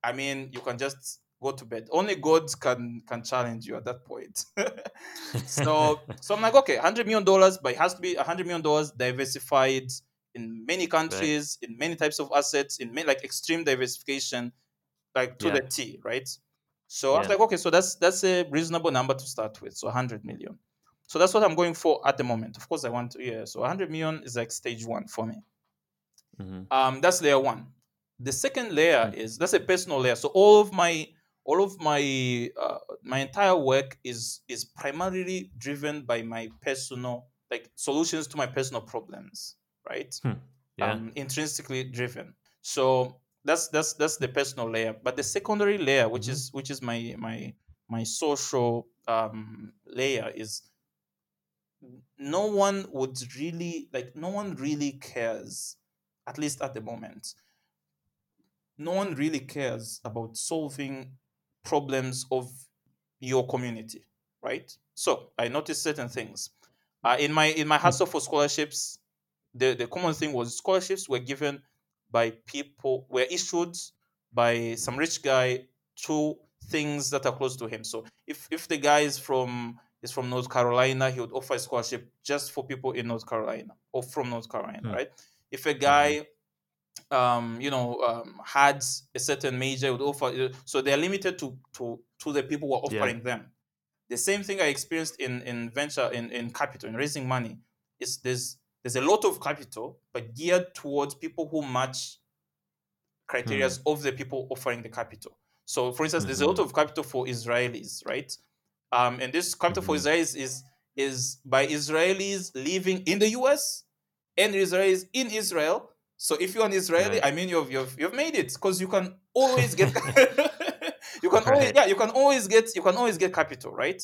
Speaker 2: I mean, you can just go to bed. Only God can can challenge you at that point. *laughs* so so I'm like, okay, hundred million dollars, but it has to be a hundred million dollars diversified in many countries, in many types of assets, in many, like extreme diversification, like to
Speaker 1: Yeah.
Speaker 2: the T, right? So I was like, okay, so that's that's a reasonable number to start with. So 100 million. So that's what I'm going for at the moment. Of course, I want to, yeah. So 100 million is like stage one for me.
Speaker 1: Mhm.
Speaker 2: Um, that's layer one. The second layer
Speaker 1: Mm.
Speaker 2: is that's a personal layer. So all of my all of my uh, my entire work is is primarily driven by my personal like solutions to my personal problems, right?
Speaker 1: Yeah.
Speaker 2: um, intrinsically driven. So that's that's that's the personal layer. But the secondary layer, which
Speaker 1: Mhm.
Speaker 2: is which is my my my social um, layer, is no one would really like no one really cares, at least at the moment. No one really cares about solving problems of your community, right? So I noticed certain things. Uh, in my in my hustle for scholarships, the, the common thing was scholarships were given by people were issued by some rich guy to things that are close to him. So if if the guy is from is from North Carolina, he would offer a scholarship just for people in North Carolina or from North Carolina,
Speaker 1: Hmm.
Speaker 2: right? If a guy um you know um had a certain major he would offer so they're limited to to to the people who are
Speaker 1: Yeah.
Speaker 2: offering them the same thing i experienced in in venture in in capital in raising money is there's there's a lot of capital but geared towards people who match criteria of the people offering the capital so for instance there's a lot
Speaker 1: Mhm.
Speaker 2: of capital for israelis right um and this capital for
Speaker 1: Mhm.
Speaker 2: israelis is is by israelis living in the us and israelis in israel so if you're an israeli
Speaker 1: Right.
Speaker 2: i mean you've you've, you've made it because you can always get *laughs* *laughs* you can always yeah you can always get you can always get capital right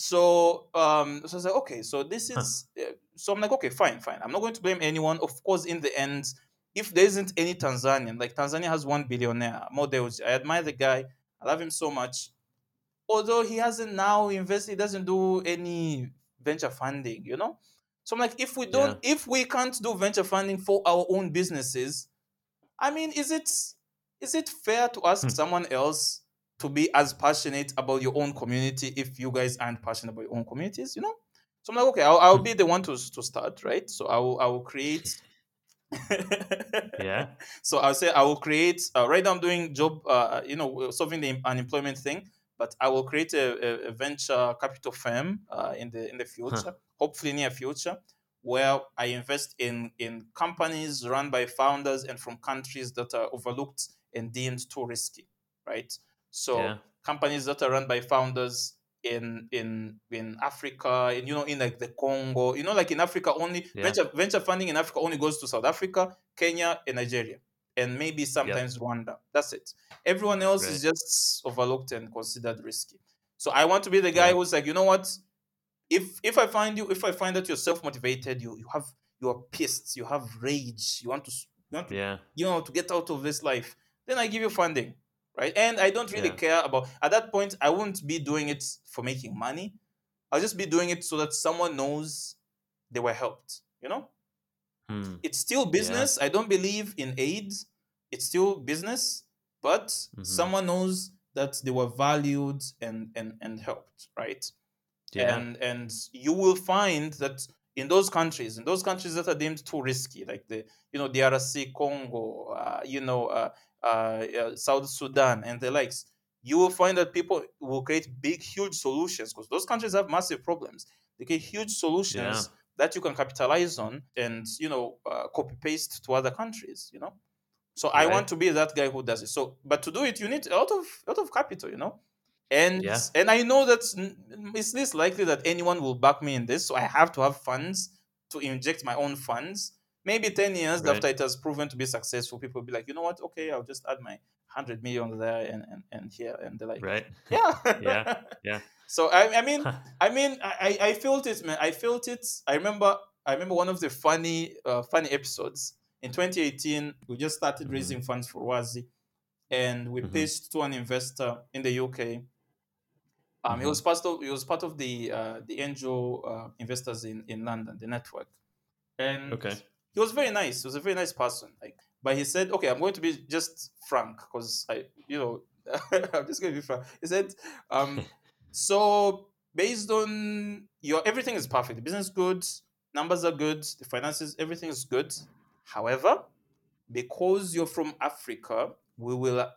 Speaker 2: so um so i was like okay so this
Speaker 1: Huh.
Speaker 2: is uh, so i'm like okay fine fine. I'm not going to blame anyone. Of course in the end if there isn't any tanzanian like tanzania has one billionaire models i admire the guy. I love him so much. Although he hasn't now invested he doesn't do any venture funding you know? So i'm like if we don't if we can't do venture funding for our own businesses i mean is it is it fair to ask
Speaker 1: Hmm.
Speaker 2: someone else to be as passionate about your own community if you guys aren't passionate about your own communities you know so i'm like okay i'll, I'll be the one to, to start right so i will i will create *laughs*
Speaker 1: Yeah.
Speaker 2: so I'll say I will create. Uh, right now, I'm doing job. Uh, you know, solving the unemployment thing. But I will create a, a, a venture capital firm uh, in the in the future, hopefully near future, where I invest in in companies run by founders and from countries that are overlooked and deemed too risky. Right. So
Speaker 1: Yeah.
Speaker 2: companies that are run by founders in in in Africa, in you know, in like the Congo, you know, like in Africa only
Speaker 1: Yeah.
Speaker 2: venture venture funding in Africa only goes to South Africa, Kenya, and Nigeria, and maybe sometimes Rwanda. That's it. Everyone else is just overlooked and considered risky. So I want to be the guy
Speaker 1: Yeah.
Speaker 2: who's like, you know what? If if I find you, if I find that you're self motivated, you you have you are pissed, you have rage, you want to you want to
Speaker 1: Yeah.
Speaker 2: you know to get out of this life then i give you funding right and i don't really
Speaker 1: Yeah.
Speaker 2: care about at that point i won't be doing it for making money i'll just be doing it so that someone knows they were helped you know
Speaker 1: Hmm.
Speaker 2: it's still business i don't believe in aid it's still business but
Speaker 1: Mhm.
Speaker 2: someone knows that they were valued and and and helped right
Speaker 1: Yeah.
Speaker 2: and and you will find that in those countries in those countries that are deemed too risky like the you know drc congo uh, you know uh, uh, south sudan and the likes you will find that people will create big huge solutions because those countries have massive problems. They create huge solutions that you can capitalize on and you know uh, copy paste to other countries you know? So i want to be that guy who does it. So but to do it you need a lot of a lot of capital you know? And
Speaker 1: Yeah.
Speaker 2: and I know that it's least likely that anyone will back me in this, so I have to have funds to inject my own funds. Maybe 10 years
Speaker 1: Right.
Speaker 2: after it has proven to be successful, people will be like, you know what? Okay, I'll just add my 100 million there and, and, and here. And they're like,
Speaker 1: Right. *laughs*
Speaker 2: yeah.
Speaker 1: Yeah, yeah. *laughs*
Speaker 2: So, I, I mean, I mean, I, I felt it, man. I felt it. I remember, I remember one of the funny, uh, funny episodes in 2018. We just started
Speaker 1: Mhm.
Speaker 2: raising funds for Rwazi, and we
Speaker 1: Mhm.
Speaker 2: pitched to an investor in the UK. Um, he
Speaker 1: Mhm.
Speaker 2: was part of he was part of the uh, the angel uh, investors in in London, the network, and
Speaker 1: Okay.
Speaker 2: He was very nice. He was a very nice person. Like, but he said, "Okay, I'm going to be just frank because I, you know, *laughs* I'm just going to be frank." He said, um, *laughs* "So based on your everything is perfect. The business is good, numbers are good, the finances, everything is good. However, because you're from Africa, we will."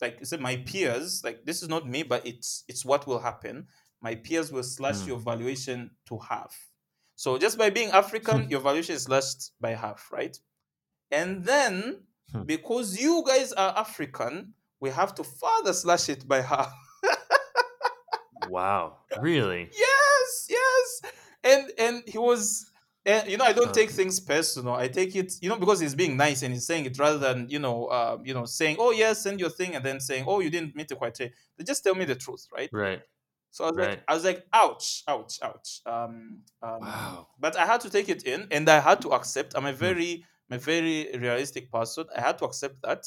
Speaker 2: Like I said, my peers, like this is not me, but it's it's what will happen. My peers will slash
Speaker 1: Mm.
Speaker 2: your valuation to half. So just by being African, your valuation is slashed by half, right? And then
Speaker 1: Hmm.
Speaker 2: because you guys are African, we have to further slash it by half.
Speaker 1: Wow. Really? *laughs*
Speaker 2: yes, yes. And and he was and you know, I don't take things personal. I take it, you know, because he's being nice and he's saying it rather than, you know, uh, you know, saying, "Oh yes, send your thing," and then saying, "Oh, you didn't meet the criteria." They just tell me the truth, right?
Speaker 1: Right.
Speaker 2: So I was
Speaker 1: Right.
Speaker 2: like, I was like, ouch, ouch, ouch. Um, um,
Speaker 1: Wow.
Speaker 2: But I had to take it in, and I had to accept. I'm a
Speaker 1: Hmm.
Speaker 2: very, I'm a very realistic person. I had to accept that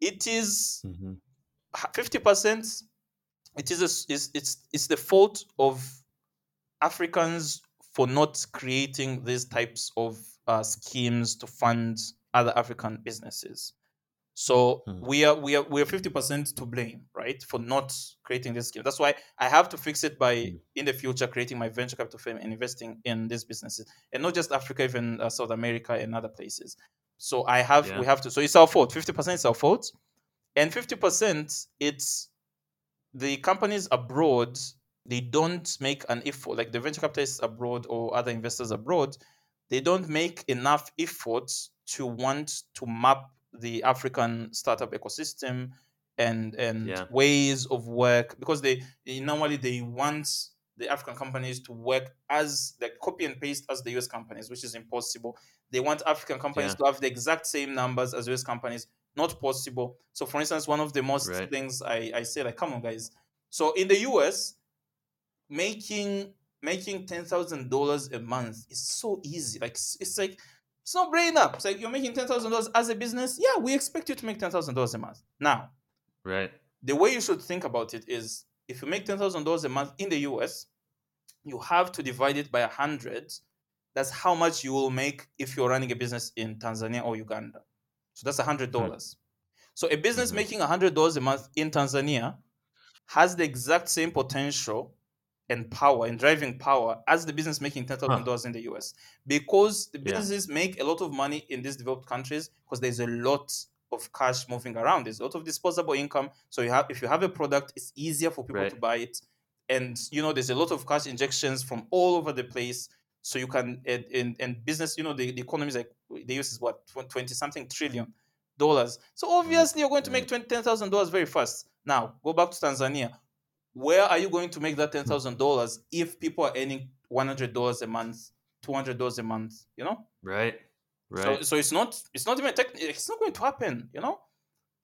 Speaker 2: it is
Speaker 1: Mhm.
Speaker 2: fifty percent. It is a, s- is it's it's the fault of Africans for not creating these types of uh, schemes to fund other African businesses. So
Speaker 1: Hmm.
Speaker 2: we are we are we are fifty percent to blame, right, for not creating this scheme. That's why I have to fix it by
Speaker 1: Hmm.
Speaker 2: in the future creating my venture capital firm and investing in these businesses, and not just Africa, even uh, South America and other places. So I have
Speaker 1: Yeah.
Speaker 2: we have to. So it's our fault. Fifty percent is our fault, and fifty percent it's the companies abroad. They don't make an effort, like the venture capitalists abroad or other investors abroad. They don't make enough efforts to want to map the African startup ecosystem and and
Speaker 1: Yeah.
Speaker 2: ways of work because they, they normally they want the African companies to work as like copy and paste as the US companies, which is impossible. They want African companies
Speaker 1: Yeah.
Speaker 2: to have the exact same numbers as US companies, not possible. So, for instance, one of the most
Speaker 1: Right.
Speaker 2: things I, I say, like, come on, guys. So, in the US, making making ten thousand dollars a month is so easy. Like, it's, it's like it's no brainer. It's like you're making ten thousand dollars as a business. Yeah, we expect you to make ten thousand dollars a month. Now,
Speaker 1: Right.
Speaker 2: the way you should think about it is if you make ten thousand dollars a month in the US, you have to divide it by a hundred. That's how much you will make if you're running a business in Tanzania or Uganda. So that's a hundred dollars. So a business
Speaker 1: Mhm.
Speaker 2: making a hundred dollars a month in Tanzania has the exact same potential and power and driving power as the business making ten thousand dollars in the US because the
Speaker 1: Yeah.
Speaker 2: businesses make a lot of money in these developed countries because there's a lot of cash moving around. There's a lot of disposable income. So you have if you have a product, it's easier for people
Speaker 1: Right.
Speaker 2: to buy it, and you know there's a lot of cash injections from all over the place. So you can and, and, and business, you know, the, the economy is like the US is what twenty something trillion dollars. So obviously you're going to make twenty ten thousand dollars very fast. Now go back to Tanzania. Where are you going to make that ten thousand dollars if people are earning one hundred dollars a month, two hundred dollars a month? You know.
Speaker 1: Right. Right.
Speaker 2: So, so it's not it's not even tech, it's not going to happen, you know.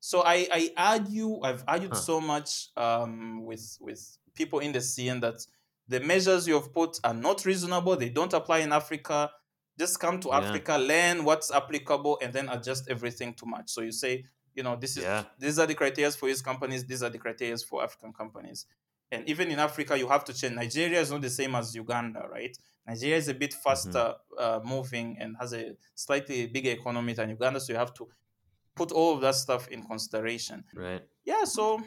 Speaker 2: So I I argue I've argued
Speaker 1: Huh.
Speaker 2: so much um, with with people in the scene that the measures you have put are not reasonable. They don't apply in Africa. Just come to
Speaker 1: Yeah.
Speaker 2: Africa, learn what's applicable, and then adjust everything to match. So you say, you know, this is
Speaker 1: Yeah.
Speaker 2: these are the criteria for these companies. These are the criteria for African companies. And even in Africa, you have to change. Nigeria is not the same as Uganda, right? Nigeria is a bit faster uh, moving and has a slightly bigger economy than Uganda, so you have to put all of that stuff in consideration.
Speaker 1: right.
Speaker 2: Yeah, so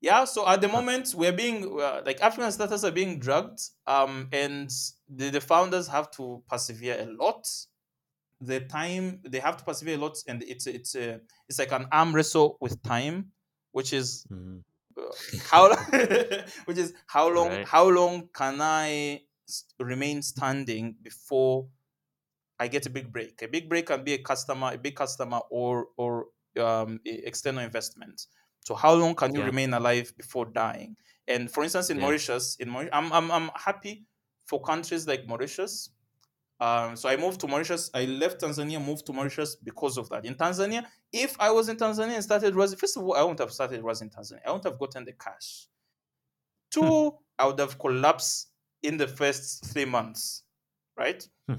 Speaker 2: yeah, so at the moment we're being uh, like African startups are being drugged, um, and the, the founders have to persevere a lot. The time they have to persevere a lot, and it's it's a it's like an arm wrestle with time, which is
Speaker 1: Mhm.
Speaker 2: how *laughs* *laughs* which is how long
Speaker 1: Right.
Speaker 2: how long can i remain standing before i get a big break a big break can be a customer a big customer or or um, external investment so how long can you
Speaker 1: Yeah.
Speaker 2: remain alive before dying and for instance in
Speaker 1: Yeah.
Speaker 2: mauritius in Mauritius, I'm, I'm i'm happy for countries like mauritius Um, so I moved to Mauritius. I left Tanzania, moved to Mauritius because of that. In Tanzania, if I was in Tanzania and started Rwazi, first of all, I wouldn't have started Rwazi in Tanzania. I wouldn't have gotten the cash. Two, hmm. I would have collapsed in the first three months, right? Hmm.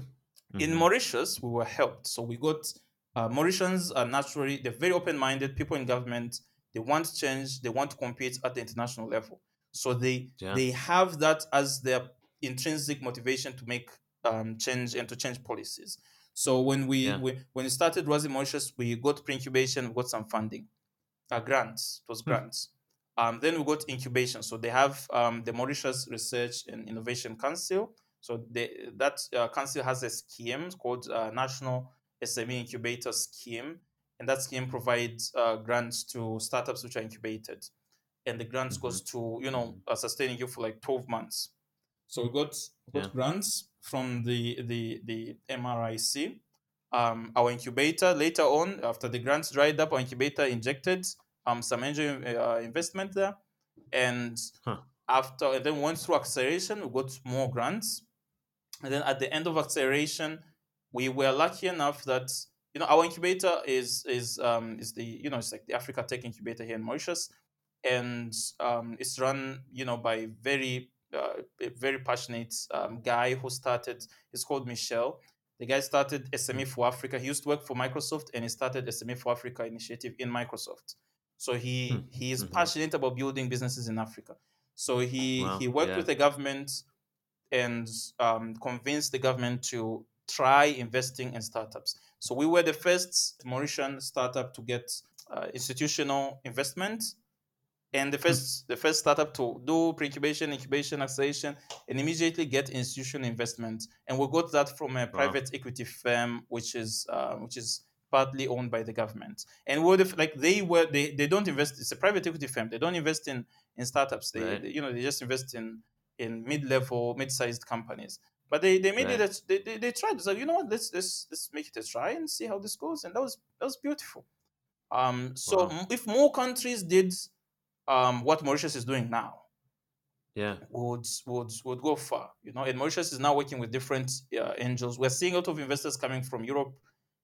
Speaker 2: Mm-hmm. In Mauritius, we were helped. So we got uh, Mauritians are naturally they're very open-minded people in government. They want change. They want to compete at the international level. So they yeah. they have that as their intrinsic motivation to make um, change and to change policies. So when we, yeah. we when we started Rwazi Mauritius, we got pre-incubation, we got some funding, uh, grants. It was hmm. grants. Um, then we got incubation. So they have um, the Mauritius Research and Innovation Council. So they, that uh, council has a scheme called uh, National SME Incubator Scheme, and that scheme provides uh, grants to startups which are incubated, and the grants mm-hmm. goes to you know uh, sustaining you for like twelve months. So we got got yeah. grants from the the the MRIC. Um, our incubator later on, after the grants dried up, our incubator injected um, some angel uh, investment there, and huh. after and then went through acceleration, we got more grants, and then at the end of acceleration, we were lucky enough that you know our incubator is is um, is the you know it's like the Africa Tech Incubator here in Mauritius, and um, it's run you know by very uh, a very passionate um, guy who started. He's called Michel. The guy started SME for Africa. He used to work for Microsoft, and he started SME for Africa initiative in Microsoft. So he hmm. he is mm-hmm. passionate about building businesses in Africa. So he wow. he worked yeah. with the government and um, convinced the government to try investing in startups. So we were the first Mauritian startup to get uh, institutional investment and the first the first startup to do pre-incubation incubation acceleration and immediately get institutional investment. And we got that from a private wow. equity firm which is uh, which is partly owned by the government. And what if like they were they, they don't invest it's a private equity firm. They don't invest in in startups. They, right. they you know they just invest in in mid-level mid-sized companies. But they they made right. it a, they, they, they tried. So you know what? Let's let's let's make it a try and see how this goes. And that was that was beautiful. Um so wow. if more countries did um, what Mauritius is doing now,
Speaker 1: yeah,
Speaker 2: would would would go far. You know, and Mauritius is now working with different uh, angels. We're seeing a lot of investors coming from Europe.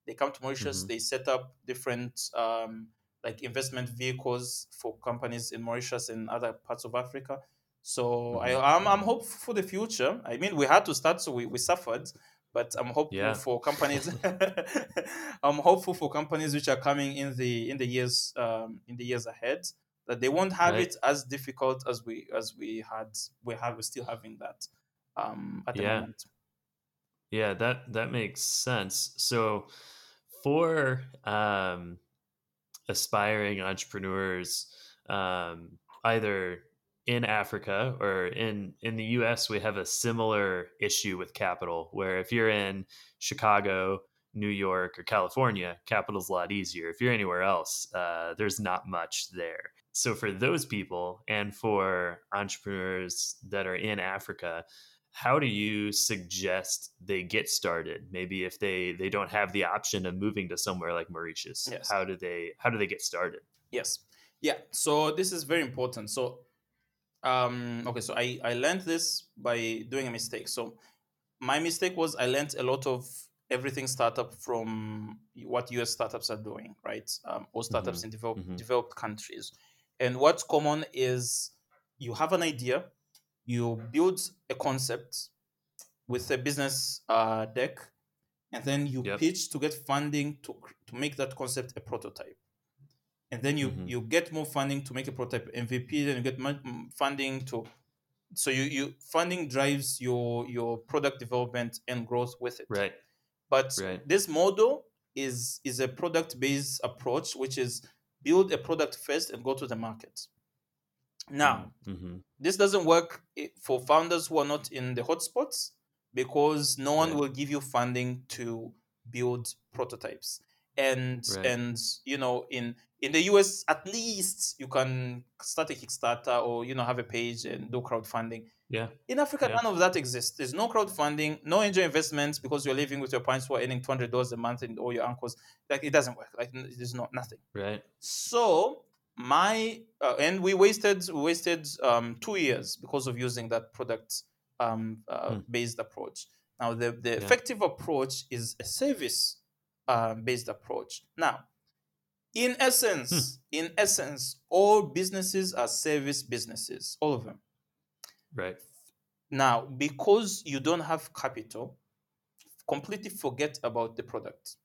Speaker 2: They come to Mauritius. Mm-hmm. They set up different um, like investment vehicles for companies in Mauritius and other parts of Africa. So mm-hmm. I, I'm, I'm hopeful for the future. I mean, we had to start, so we, we suffered, but I'm hopeful yeah. for companies. *laughs* I'm hopeful for companies which are coming in the in the years um, in the years ahead that they won't have right. it as difficult as we as we had we have we're still having that um at the yeah. moment
Speaker 1: yeah that that makes sense so for um aspiring entrepreneurs um either in Africa or in in the US we have a similar issue with capital where if you're in Chicago New York or California, capital's a lot easier. If you're anywhere else, uh, there's not much there so for those people and for entrepreneurs that are in Africa, how do you suggest they get started? Maybe if they they don't have the option of moving to somewhere like Mauritius, yes. how do they how do they get started?
Speaker 2: Yes, yeah. So this is very important. So, um, okay, so I I learned this by doing a mistake. So my mistake was I learned a lot of everything startup from what US startups are doing, right? Um, or startups mm-hmm. in developed mm-hmm. developed countries. And what's common is you have an idea, you build a concept with a business uh, deck, and then you yep. pitch to get funding to, to make that concept a prototype. And then you, mm-hmm. you get more funding to make a prototype MVP, then you get funding to so you, you funding drives your your product development and growth with it.
Speaker 1: Right.
Speaker 2: But right. this model is is a product based approach, which is build a product first and go to the market. Now, mm-hmm. this doesn't work for founders who are not in the hotspots because no one right. will give you funding to build prototypes. And right. and you know in in the US at least you can start a Kickstarter or you know have a page and do crowdfunding.
Speaker 1: Yeah.
Speaker 2: In Africa,
Speaker 1: yeah.
Speaker 2: none of that exists. There's no crowdfunding, no angel investments because you're living with your parents who are earning two hundred dollars a month and all your uncles. Like it doesn't work. Like there's not nothing.
Speaker 1: Right.
Speaker 2: So my uh, and we wasted we wasted um, two years because of using that product um, uh, hmm. based approach. Now, the, the
Speaker 1: Yeah.
Speaker 2: effective approach is a service uh, based approach. Now, in essence, in essence, all businesses are service businesses, all of them.
Speaker 1: Right.
Speaker 2: Now, because you don't have capital, completely forget about the product.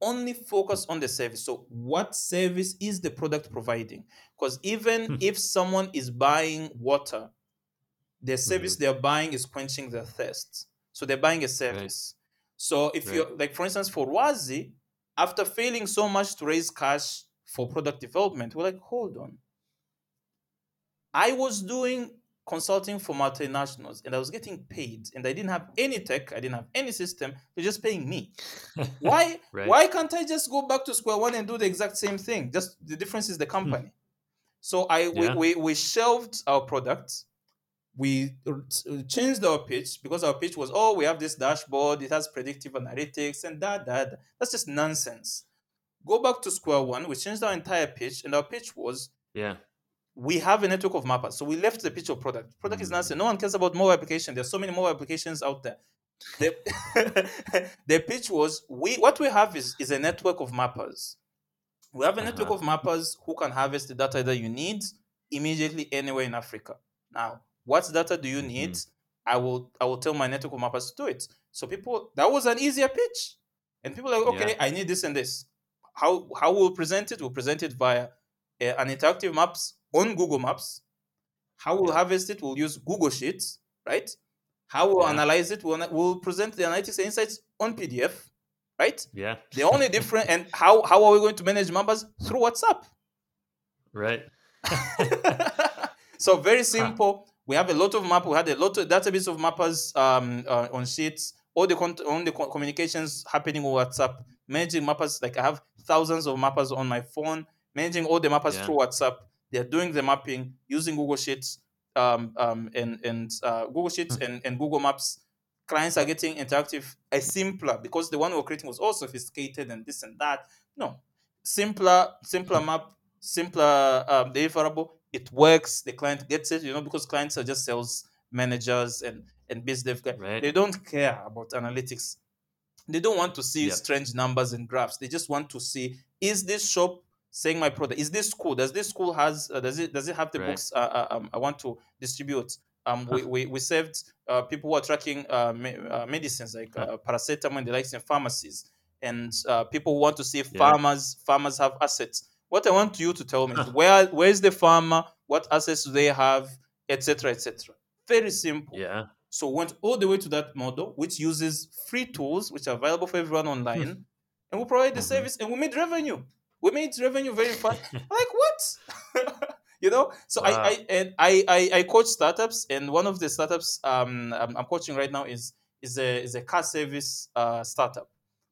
Speaker 2: Only focus on the service. So, what service is the product providing? Because even
Speaker 1: Hmm.
Speaker 2: if someone is buying water, the service
Speaker 1: Mm-hmm.
Speaker 2: they're buying is quenching their thirst. So, they're buying a service. So, if you're like, for instance, for Rwazi, after failing so much to raise cash for product development, we're like, hold on. I was doing consulting for multinationals and I was getting paid and I didn't have any tech, I didn't have any system, they're just paying me. *laughs* Why
Speaker 1: Right.
Speaker 2: why can't I just go back to square one and do the exact same thing? Just the difference is the hmm. company. So I we,
Speaker 1: Yeah.
Speaker 2: we, we shelved our product. We changed our pitch because our pitch was, oh, we have this dashboard, it has predictive analytics and that, that. That's just nonsense. Go back to square one. We changed our entire pitch, and our pitch was
Speaker 1: Yeah.
Speaker 2: we have a network of mappers. So we left the pitch of product. Product is
Speaker 1: Mm.
Speaker 2: nonsense. No one cares about mobile application. There's so many mobile applications out there. The, *laughs* the pitch was we what we have is, is a network of mappers. We have a network
Speaker 1: Uh-huh.
Speaker 2: of mappers who can harvest the data that you need immediately anywhere in Africa. Now, what data do you need? I will I will tell my network of mappers to do it. So people that was an easier pitch. And people are like, okay,
Speaker 1: Yeah.
Speaker 2: I need this and this. How how we'll present it? We'll present it via uh, an interactive maps on Google Maps. How we'll
Speaker 1: Yeah.
Speaker 2: harvest it? We'll use Google Sheets, right? How we'll
Speaker 1: Yeah.
Speaker 2: analyze it? We'll, we'll present the analytics and insights on PDF, right?
Speaker 1: Yeah.
Speaker 2: The only *laughs* different and how how are we going to manage mappers through WhatsApp?
Speaker 1: Right. *laughs*
Speaker 2: so very simple. We have a lot of map. We had a lot of database of mappers um, uh, on sheets. All the con- all the co- communications happening on WhatsApp. Managing mappers like I have thousands of mappers on my phone. Managing all the mappers
Speaker 1: Yeah.
Speaker 2: through WhatsApp. They're doing the mapping using Google Sheets um, um, and and uh, Google Sheets
Speaker 1: Hmm.
Speaker 2: and, and Google Maps. Clients are getting interactive, a simpler because the one we we're creating was all sophisticated and this and that. No, simpler, simpler map, simpler um, deliverable. It works. The client gets it, you know, because clients are just sales managers and and biz dev guys.
Speaker 1: Right.
Speaker 2: They don't care about analytics. They don't want to see strange numbers and graphs. They just want to see is this shop saying my product? Is this school? Does this school has uh, does it does it have the
Speaker 1: Right.
Speaker 2: books uh, uh, um, I want to distribute? Um, we, *laughs* we, we served uh, people who are tracking uh, me, uh, medicines like uh, paracetamol and the likes in pharmacies, and uh, people who want to see if
Speaker 1: Yeah.
Speaker 2: farmers farmers have assets. What I want you to tell me is where where is the farmer? What assets do they have, etc. etc. Very simple.
Speaker 1: Yeah.
Speaker 2: So went all the way to that model, which uses free tools which are available for everyone online, and we provide the
Speaker 1: Mhm.
Speaker 2: service, and we made revenue. We made revenue very fast. *laughs* like what? *laughs* you know? So
Speaker 1: Wow.
Speaker 2: I I and I, I I coach startups, and one of the startups um I'm, I'm coaching right now is is a is a car service uh startup.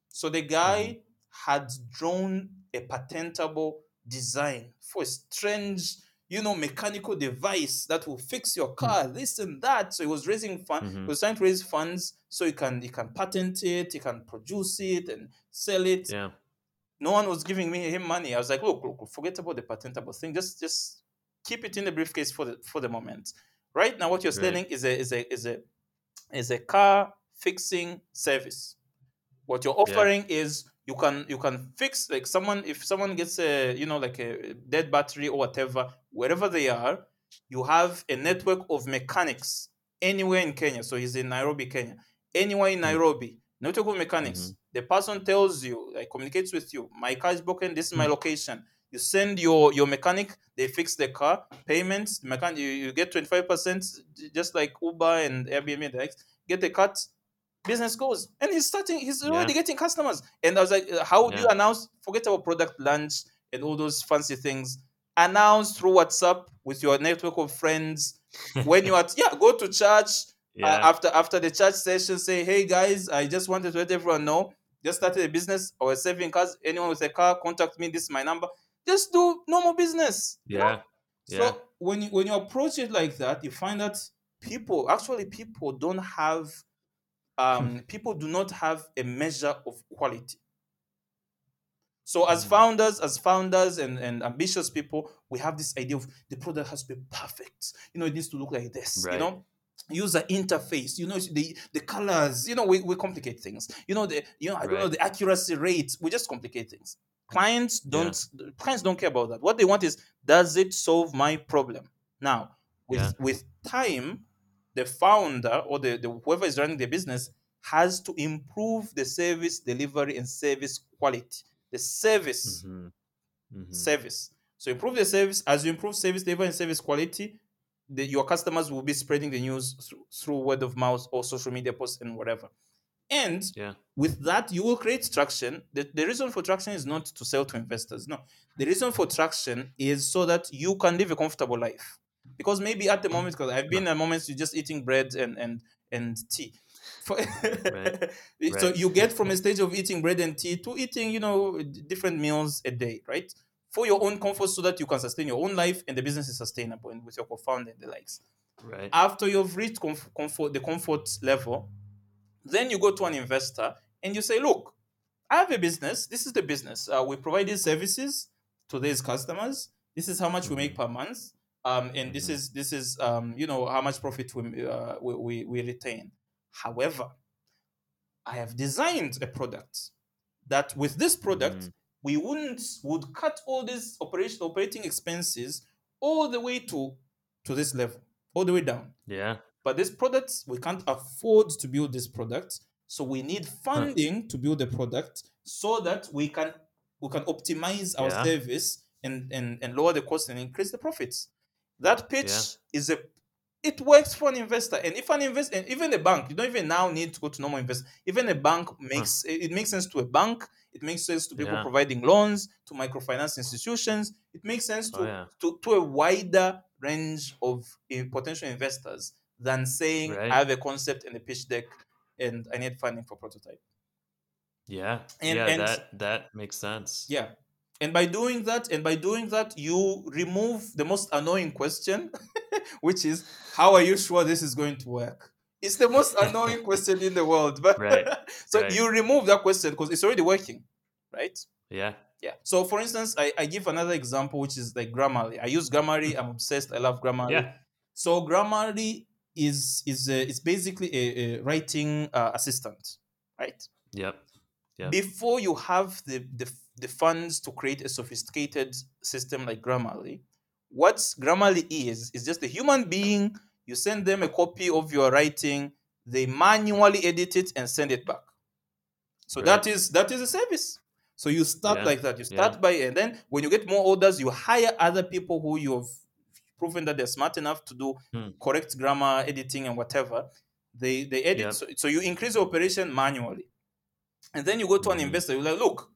Speaker 2: So the guy had drawn a patentable design for a strange you know, mechanical device that will fix your car, this and that. So he was raising funds.
Speaker 1: Mhm.
Speaker 2: He was trying to raise funds so he can he can patent it, he can produce it and sell it.
Speaker 1: Yeah.
Speaker 2: No one was giving me him money. I was like, look, look, forget about the patentable thing. Just just keep it in the briefcase for the for the moment. Right now, what you're
Speaker 1: Right.
Speaker 2: selling is a is a is a is a car fixing service. What you're offering is you can you can fix like someone if someone gets a you know like a dead battery or whatever wherever they are, you have a network of mechanics anywhere in Kenya. So he's in Nairobi, Kenya. Anywhere in Nairobi, network of mechanics. The person tells you, like communicates with you, my car is broken, this is my
Speaker 1: Mm.
Speaker 2: location. You send your your mechanic, they fix the car, payments, the mechanic you, you get 25% just like Uber and Airbnb the get the cut, business goes. And he's starting, he's already
Speaker 1: Yeah.
Speaker 2: getting customers. And I was like, uh, how do you announce? Forget about product launch and all those fancy things. Announce through WhatsApp with your network of friends. When you *laughs* are, yeah, go to church,
Speaker 1: Yeah.
Speaker 2: uh, after after the church session say hey guys i just wanted to let everyone know just started a business or saving cars anyone with a car contact me this is my number just do normal business you know?
Speaker 1: yeah.
Speaker 2: so when you when you approach it like that you find that people actually people don't have um people do not have a measure of quality. So as
Speaker 1: Mhm.
Speaker 2: founders as founders and, and ambitious people we have this idea of the product has to be perfect. You know it needs to look like this you know? User interface you know the the colors you know we, we complicate things. You know the you know i don't know the accuracy rates we just complicate things. Clients don't clients don't care about that. What they want is does it solve my problem? Now with
Speaker 1: Yeah.
Speaker 2: with time the founder or the, the whoever is running the business has to improve the service delivery and service quality the service
Speaker 1: Mhm. Mhm.
Speaker 2: service. So improve the service. As you improve service delivery and service quality, the, your customers will be spreading the news through, through word of mouth or social media posts and whatever. And
Speaker 1: Yeah.
Speaker 2: with that, you will create traction. The, the reason for traction is not to sell to investors. No, the reason for traction is so that you can live a comfortable life. Because maybe at the moment, because I've been at moments you're just eating bread and and and tea. *laughs* So you get from a stage of eating bread and tea to eating, you know, different meals a day, right? For your own comfort, so that you can sustain your own life and the business is sustainable and with your co-founder and the likes.
Speaker 1: Right.
Speaker 2: After you've reached comf- comfort, the comfort level, then you go to an investor and you say, "Look, I have a business. This is the business. Uh, we provide these services to these customers. This is how much we make per month, um, and this
Speaker 1: Mhm.
Speaker 2: is this is um, you know how much profit we, uh, we, we we retain. However, I have designed a product that with this product
Speaker 1: Mhm.
Speaker 2: we wouldn't would cut all these operation operating expenses all the way to to this level, all the way down.
Speaker 1: Yeah.
Speaker 2: But this product, we can't afford to build this product. So we need funding to build the product so that we can we can optimize our
Speaker 1: Yeah.
Speaker 2: service and, and, and lower the cost and increase the profits. That pitch
Speaker 1: Yeah.
Speaker 2: is a it works for an investor. And if an investor and even a bank, you don't even now need to go to normal invest. Even a bank makes it it makes sense to a bank, it makes sense to people
Speaker 1: Yeah.
Speaker 2: providing loans, to microfinance institutions, it makes sense to
Speaker 1: Oh, yeah.
Speaker 2: to, to a wider range of uh, potential investors than saying
Speaker 1: Right.
Speaker 2: I have a concept and a pitch deck and I need funding for prototype.
Speaker 1: Yeah.
Speaker 2: And-
Speaker 1: yeah.
Speaker 2: and-
Speaker 1: that that makes sense.
Speaker 2: Yeah. And by doing that, and by doing that, you remove the most annoying question, *laughs* which is how are you sure this is going to work? It's the most annoying *laughs* question in the world. But
Speaker 1: Right, *laughs*
Speaker 2: so
Speaker 1: right.
Speaker 2: you remove that question because it's already working, right?
Speaker 1: Yeah.
Speaker 2: Yeah. So for instance, I, I give another example, which is like Grammarly. I use Grammarly. I'm obsessed. I love Grammarly.
Speaker 1: Yeah.
Speaker 2: So Grammarly is is a, is basically a, a writing uh, assistant, right?
Speaker 1: Yep. Yep.
Speaker 2: Before you have the, the the funds to create a sophisticated system like Grammarly, what Grammarly is is just a human being. You send them a copy of your writing. They manually edit it and send it back. So that
Speaker 1: Right.
Speaker 2: is that is a service. So you start
Speaker 1: Yeah,
Speaker 2: like that. You
Speaker 1: yeah.
Speaker 2: start by and then when you get more orders, you hire other people who you've proven that they're smart enough to do
Speaker 1: Hmm.
Speaker 2: correct grammar, editing, and whatever. They they edit.
Speaker 1: Yep.
Speaker 2: So, so you increase the operation manually, and then you go to an
Speaker 1: Mhm.
Speaker 2: investor. You're like, look,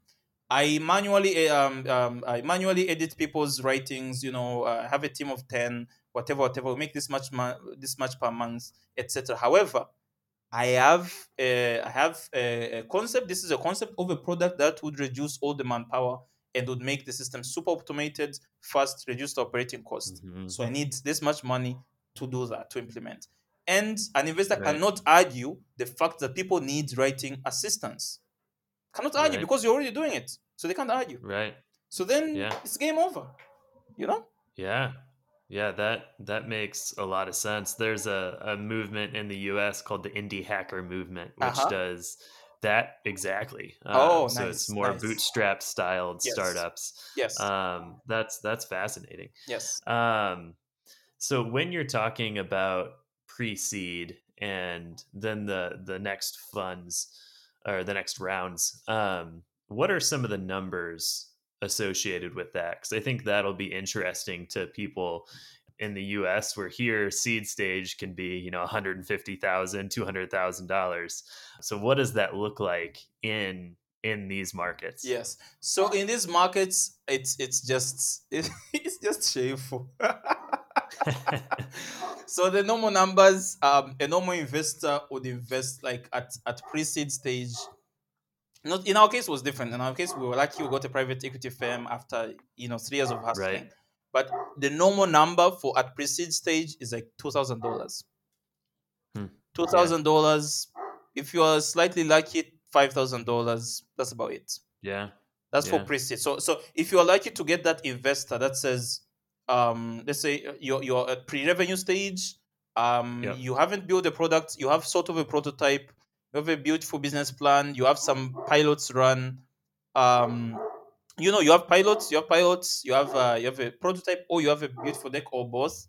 Speaker 2: I manually uh, um, um I manually edit people's writings. You know, uh, have a team of ten, whatever, whatever. Make this much ma- this much per month, etc. However, I have a, I have a, a concept. This is a concept of a product that would reduce all the manpower and would make the system super automated, fast, reduce the operating cost.
Speaker 1: Mhm.
Speaker 2: So I need this much money to do that, to implement. And an investor
Speaker 1: Right.
Speaker 2: cannot argue the fact that people need writing assistance. Cannot argue
Speaker 1: Right.
Speaker 2: because you're already doing it. So they can't argue.
Speaker 1: Right.
Speaker 2: So then
Speaker 1: Yeah.
Speaker 2: it's game over. You know?
Speaker 1: Yeah. Yeah, that that makes a lot of sense. There's a, a movement in the US called the indie hacker movement, which
Speaker 2: Uh-huh.
Speaker 1: does that exactly.
Speaker 2: Oh,
Speaker 1: Um, so
Speaker 2: nice,
Speaker 1: it's more
Speaker 2: nice.
Speaker 1: bootstrap styled
Speaker 2: Yes.
Speaker 1: startups.
Speaker 2: Yes.
Speaker 1: Um, that's that's fascinating.
Speaker 2: yes.
Speaker 1: Um, so when you're talking about pre-seed and then the the next funds or the next rounds, um, what are some of the numbers associated with that? Because I think that'll be interesting to people in the U.S. Where here seed stage can be you know $150,000, 200,000 dollars. So what does that look like in in these markets?
Speaker 2: Yes. So in these markets, it's it's just *laughs* it's just shameful. *laughs* *laughs* so the normal numbers, um, a normal investor would invest like at at pre-seed stage. Not in our case was different. In our case, we were lucky we got a private equity firm after you know three years of hustling.
Speaker 1: Right.
Speaker 2: But the normal number for at pre-seed stage is like two thousand dollars.
Speaker 1: Hmm.
Speaker 2: Two thousand dollars. If you are slightly lucky, five thousand dollars. That's about it.
Speaker 1: yeah.
Speaker 2: That's for
Speaker 1: Yeah.
Speaker 2: pre-seed. So so if you're lucky to get that investor that says, um, let's say uh, you're you're at pre-revenue stage, Um,
Speaker 1: Yep.
Speaker 2: you haven't built a product. You have sort of a prototype. You have a beautiful business plan. You have some pilots run. Um, you know, you have pilots. You have pilots. You have uh, you have a prototype, or you have a beautiful deck, or both.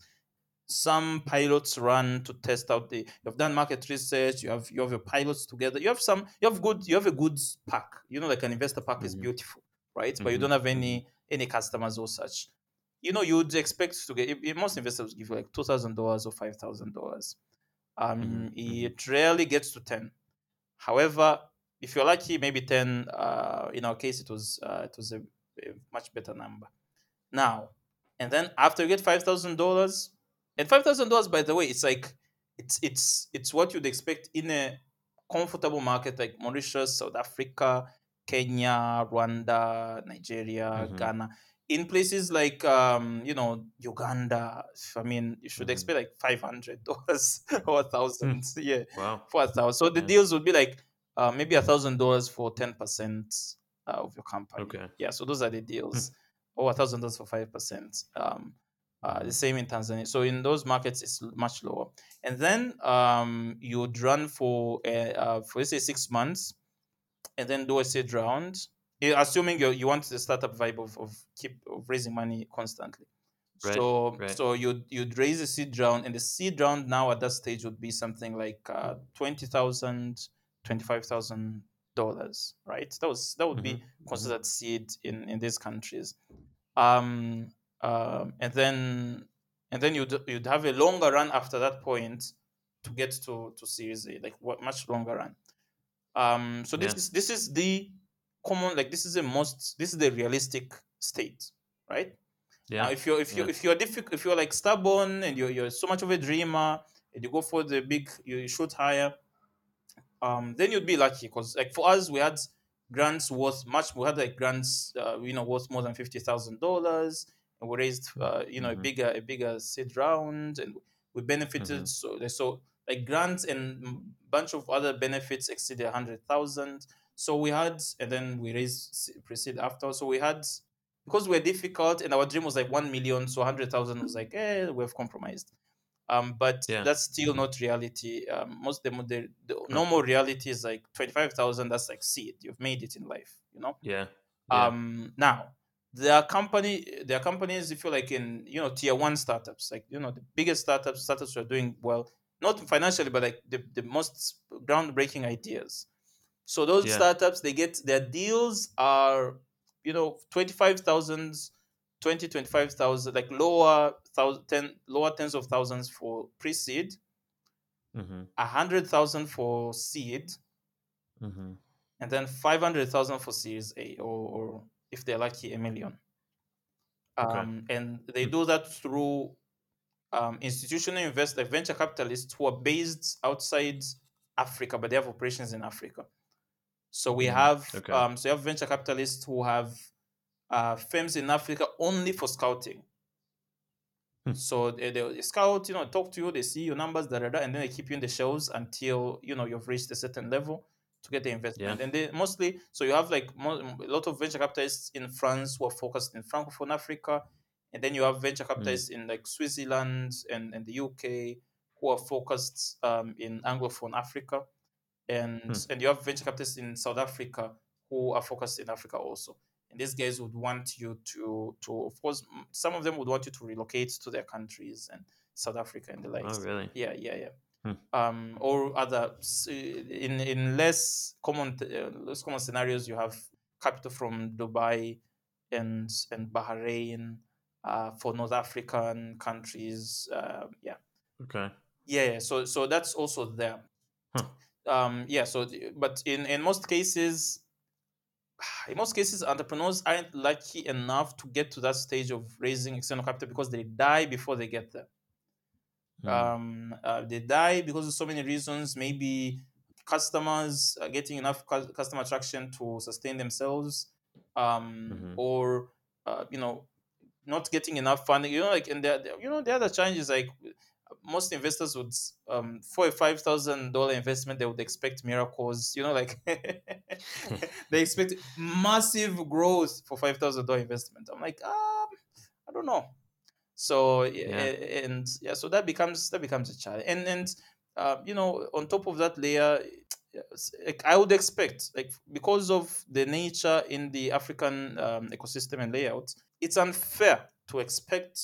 Speaker 2: Some pilots run to test out the. You've done market research. You have you have your pilots together. You have some. You have good. You have a goods pack. You know, like an investor pack is
Speaker 1: Mhm.
Speaker 2: beautiful, right? But you
Speaker 1: Mhm,
Speaker 2: don't have any any customers or such. You know, you would expect to get. if most investors give you like two thousand dollars or five thousand dollars. Um,
Speaker 1: Mhm, mhm.
Speaker 2: it rarely gets to ten. However, if you're lucky, maybe ten. Uh, in our case, it was uh, it was a, a much better number. Now, and then after you get five thousand dollars, and five thousand dollars, by the way, it's like it's it's it's what you'd expect in a comfortable market like Mauritius, South Africa, Kenya, Rwanda, Nigeria,
Speaker 1: Mhm.
Speaker 2: Ghana. In places like um, you know Uganda, I mean, you should
Speaker 1: Mhm.
Speaker 2: expect like five hundred dollars *laughs* or a thousand. Yeah,
Speaker 1: Wow.
Speaker 2: for a thousand. So the
Speaker 1: Yeah.
Speaker 2: deals would be like uh, maybe a thousand dollars for ten percent uh, of your company.
Speaker 1: Okay.
Speaker 2: Yeah, so those are the deals, or a thousand dollars for five percent. Um, uh, the same in Tanzania. So in those markets, it's much lower. And then um, you would run for uh, for let's say six months, and then do a seed round. Assuming you you want the startup vibe of, of keep of raising money constantly.
Speaker 1: Right,
Speaker 2: So
Speaker 1: right.
Speaker 2: so you'd you'd raise a seed round, and the seed round now at that stage would be something like uh, twenty thousand, twenty five thousand dollars, right? That was that would be
Speaker 1: Mhm, mhm.
Speaker 2: considered seed in in these countries. Um, um, and then and then you'd you'd have a longer run after that point to get to to Series A, like what much longer run. Um, so this
Speaker 1: Yeah.
Speaker 2: is this is the common like this is the most this is the realistic state, right?
Speaker 1: Yeah.
Speaker 2: Now, if you're if you
Speaker 1: yeah.
Speaker 2: if you're difficult if you're like stubborn and you're you're so much of a dreamer and you go for the big you, shoot higher, um, then you'd be lucky because like for us we had grants worth much we had like grants uh, you know worth more than fifty thousand dollars and we raised uh, you know a
Speaker 1: Mhm.
Speaker 2: bigger a bigger seed round and we benefited
Speaker 1: Mhm.
Speaker 2: so so like grants and bunch of other benefits exceeded a hundred thousand so we had and then we raised proceed after. So we had because we're difficult and our dream was like 1 million so 100000 was like eh we've compromised. Um but
Speaker 1: Yeah.
Speaker 2: that's still not reality. Um most the, the, the normal reality is like 25000 that's like seed. You've made it in life you know?
Speaker 1: Yeah. Yeah.
Speaker 2: um now there are company there are companies if you're like in you know tier one startups like you know the biggest startups startups are doing well not financially but like the, the most groundbreaking ideas so those
Speaker 1: Yeah.
Speaker 2: startups they get their deals are you know 25000 20 25000 like lower thousand lower tens of thousands for pre-seed
Speaker 1: Mhm.
Speaker 2: a hundred thousand for seed
Speaker 1: Mhm.
Speaker 2: and then 500,000 for Series A, or, or if they're lucky, a million.
Speaker 1: Okay.
Speaker 2: Um, and they
Speaker 1: Hmm.
Speaker 2: do that through um, institutional investors, venture capitalists who are based outside Africa, but they have operations in Africa. So we
Speaker 1: Mm,
Speaker 2: have,
Speaker 1: okay.
Speaker 2: um, so you have venture capitalists who have uh, firms in Africa only for scouting.
Speaker 1: Hmm.
Speaker 2: So they, they scout, you know, talk to you, they see your numbers, da, da, da, and then they keep you in the shelves until you know you've reached a certain level to get the investment.
Speaker 1: Yeah.
Speaker 2: And they mostly, so you have like mo- a lot of venture capitalists in France who are focused in Francophone Africa, and then you have venture capitalists in like Switzerland and, and the UK who are focused um, in Anglophone Africa, and
Speaker 1: Hmm.
Speaker 2: and you have venture capitalists in South Africa who are focused in Africa also. And these guys would want you to to of course some of them would want you to relocate to their countries and South Africa and the likes.
Speaker 1: Oh, really?
Speaker 2: Yeah, yeah, yeah.
Speaker 1: Hmm.
Speaker 2: Um, or other in in less common uh, less common scenarios, you have capital from Dubai and and Bahrain uh, for North African countries. Uh, yeah,
Speaker 1: Okay.
Speaker 2: yeah. yeah. So so that's also there.
Speaker 1: Huh.
Speaker 2: Um, yeah. So but in in most cases. *sighs* In most cases, entrepreneurs aren't lucky enough to get to that stage of raising external capital because they die before they get there
Speaker 1: Mm.
Speaker 2: um, uh, they die because of so many reasons. Maybe customers are getting enough cu- customer traction to sustain themselves, um,
Speaker 1: Mhm.
Speaker 2: or uh, you know, not getting enough funding. You know, like and the you know the other challenge is like most investors would um for a five thousand dollar investment they would expect miracles. You know, like *laughs* they expect massive growth for five thousand dollar investment. I'm like, um, I don't know. So
Speaker 1: Yeah.
Speaker 2: and yeah, so that becomes that becomes a challenge. And and uh, you know, on top of that layer, like I would expect, like because of the nature in the African um, ecosystem and layout, it's unfair to expect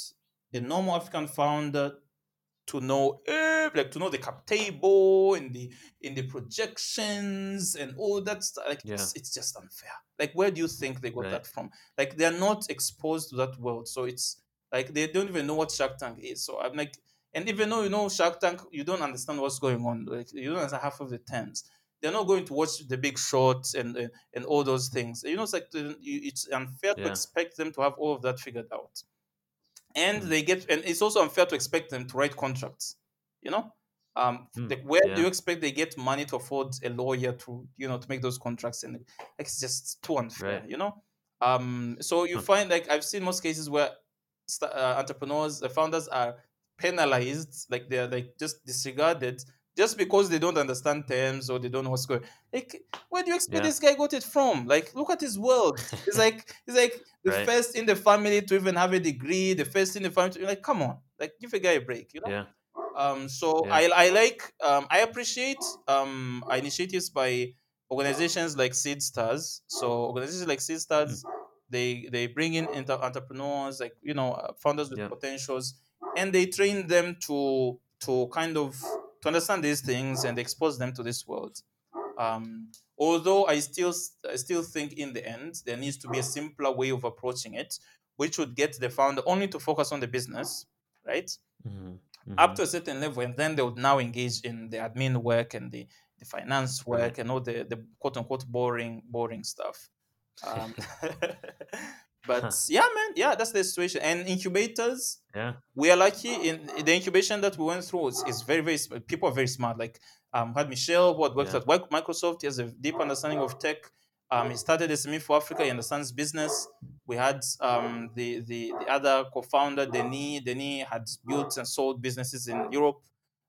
Speaker 2: a normal African founder to know eh, like to know the cap table and the in the projections and all that stuff. Like
Speaker 1: Yeah.
Speaker 2: it's, it's just unfair. Like where do you think they got
Speaker 1: Right.
Speaker 2: that from? Like they're not exposed to that world, so it's like they don't even know what Shark Tank is. So I'm like, and even though you know Shark Tank, you don't understand what's going on. Like you don't understand half of the terms. They're not going to watch the Big Short and and, and all those things. You know, it's like it's unfair to expect them to have all of that figured out and
Speaker 1: Mm.
Speaker 2: they get and it's also unfair to expect them to write contracts you know? Um
Speaker 1: Mm,
Speaker 2: like where do you expect they get money to afford a lawyer to you know to make those contracts? And like it's just too unfair
Speaker 1: Right.
Speaker 2: you know? Um so you find like i've seen most cases where st- uh, entrepreneurs the founders are penalized like they're like just disregarded just because they don't understand terms or they don't know what's going like where do you expect
Speaker 1: Yeah.
Speaker 2: this guy got it from like look at his world it's *laughs* like it's like the
Speaker 1: Right.
Speaker 2: first in the family to even have a degree the first in the family to, like come on like give a guy a break you know
Speaker 1: Yeah.
Speaker 2: um so
Speaker 1: Yeah.
Speaker 2: i i like um i appreciate um initiatives by organizations like Seedstars so organizations like Seedstars they they bring in inter- entrepreneurs like you know uh, founders with
Speaker 1: Yeah.
Speaker 2: potentials and they train them to to kind of to understand these things and expose them to this world um although i still i still think in the end there needs to be a simpler way of approaching it which would get the founder only to focus on the business right
Speaker 1: Mhm,
Speaker 2: up
Speaker 1: mhm.
Speaker 2: to a certain level and then they would now engage in the admin work and the, the finance work
Speaker 1: Right.
Speaker 2: and all the, the quote unquote boring boring stuff um, *laughs* *laughs* but yeah man yeah that's the situation. And incubators
Speaker 1: Yeah.
Speaker 2: we are lucky in the incubation that we went through is, is very very people are very smart. Like um had Michel who had worked
Speaker 1: Yeah.
Speaker 2: at microsoft he has a deep understanding of tech. Um he started SME for Africa he understands business. We had um the the, the other co-founder Denis Denis had built and sold businesses in Europe.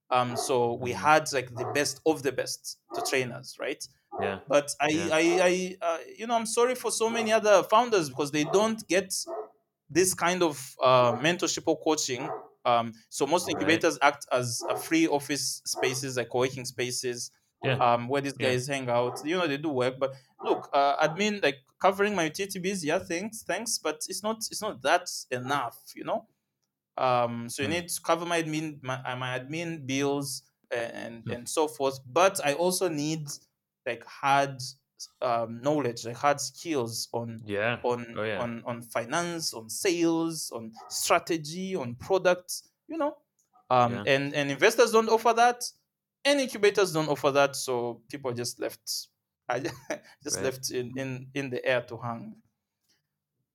Speaker 2: Um so we
Speaker 1: Mhm.
Speaker 2: had like the best of the best to train us right
Speaker 1: Yeah.
Speaker 2: but I,
Speaker 1: Yeah.
Speaker 2: I, I, uh, you know, I'm sorry for so many other founders because they don't get this kind of uh, mentorship or coaching. Um, so most
Speaker 1: Right.
Speaker 2: incubators act as a free office spaces, like co-working spaces,
Speaker 1: Yeah.
Speaker 2: um, where these
Speaker 1: Yeah.
Speaker 2: guys hang out. You know, they do work. But look, uh, admin like covering my TTBs, yeah, thanks, thanks, but it's not, it's not that enough. You know, um, so you
Speaker 1: Hmm.
Speaker 2: need to cover my admin, my, uh, my admin bills and
Speaker 1: Hmm.
Speaker 2: and so forth. But I also need like hard um, knowledge, like hard skills on
Speaker 1: Yeah.
Speaker 2: on
Speaker 1: Oh, yeah.
Speaker 2: on on finance, on sales, on strategy, on products. You know, um,
Speaker 1: Yeah.
Speaker 2: and and investors don't offer that, and incubators don't offer that. So people are just left, *laughs* I just
Speaker 1: Right.
Speaker 2: left in, in in the air to hang.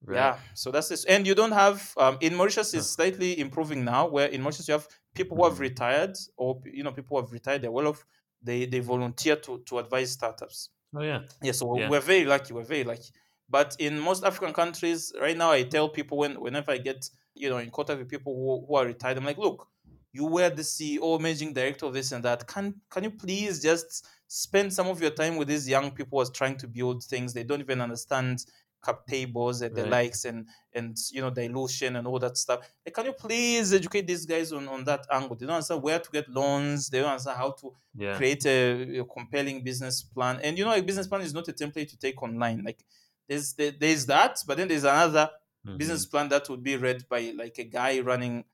Speaker 1: Right.
Speaker 2: Yeah, so that's this. And you don't have um, in Mauritius is slightly improving now. Where in Mauritius you have people who have
Speaker 1: Mhm.
Speaker 2: retired, or you know people who have retired. They're well off. They they volunteer to to advise startups.
Speaker 1: Oh yeah.
Speaker 2: Yeah, so
Speaker 1: Yeah.
Speaker 2: we're very lucky. We're very lucky. But in most African countries, right now, I tell people when whenever I get you know in contact with people who, who are retired, I'm like, look, you were the CEO, managing director of this and that. Can can you please just spend some of your time with these young people who are trying to build things? They don't even understand cap tables and the likes and and you know dilution and all that stuff. Like, can you please educate these guys on, on that angle? They don't understand where to get loans. They don't understand how to
Speaker 1: Yeah.
Speaker 2: create a, a compelling business plan. And you know, a business plan is not a template to take online. Like there's there- there's that, but then there's another
Speaker 1: Mhm.
Speaker 2: business plan that would be read by like a guy running,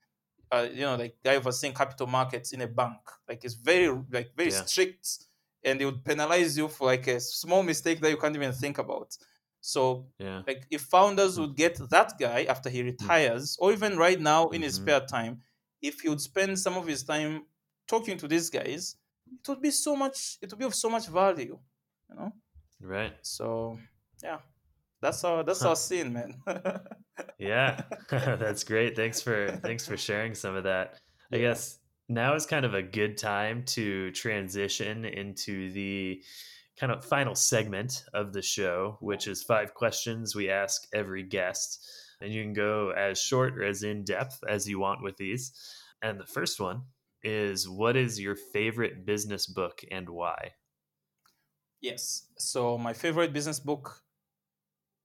Speaker 2: uh, you know, like guy overseeing capital markets in a bank. Like it's very like very
Speaker 1: Yeah.
Speaker 2: strict, and they would penalize you for like a small mistake that you can't even think about. So
Speaker 1: Yeah.
Speaker 2: like if founders would get that guy after he retires, or even right now in his
Speaker 1: Mhm.
Speaker 2: spare time, if he would spend some of his time talking to these guys, it would be so much. It would be of so much value, you know.
Speaker 1: Right.
Speaker 2: So yeah, that's our that's
Speaker 1: Huh.
Speaker 2: our scene, man. *laughs*
Speaker 1: Yeah. *laughs* That's great. Thanks for thanks for sharing some of that. I guess now is kind of a good time to transition into the kind of final segment of the show, which is five questions we ask every guest. And you can go as short or as in depth as you want with these. And the first one is what is your favorite business book and why?
Speaker 2: yes. So my favorite business book,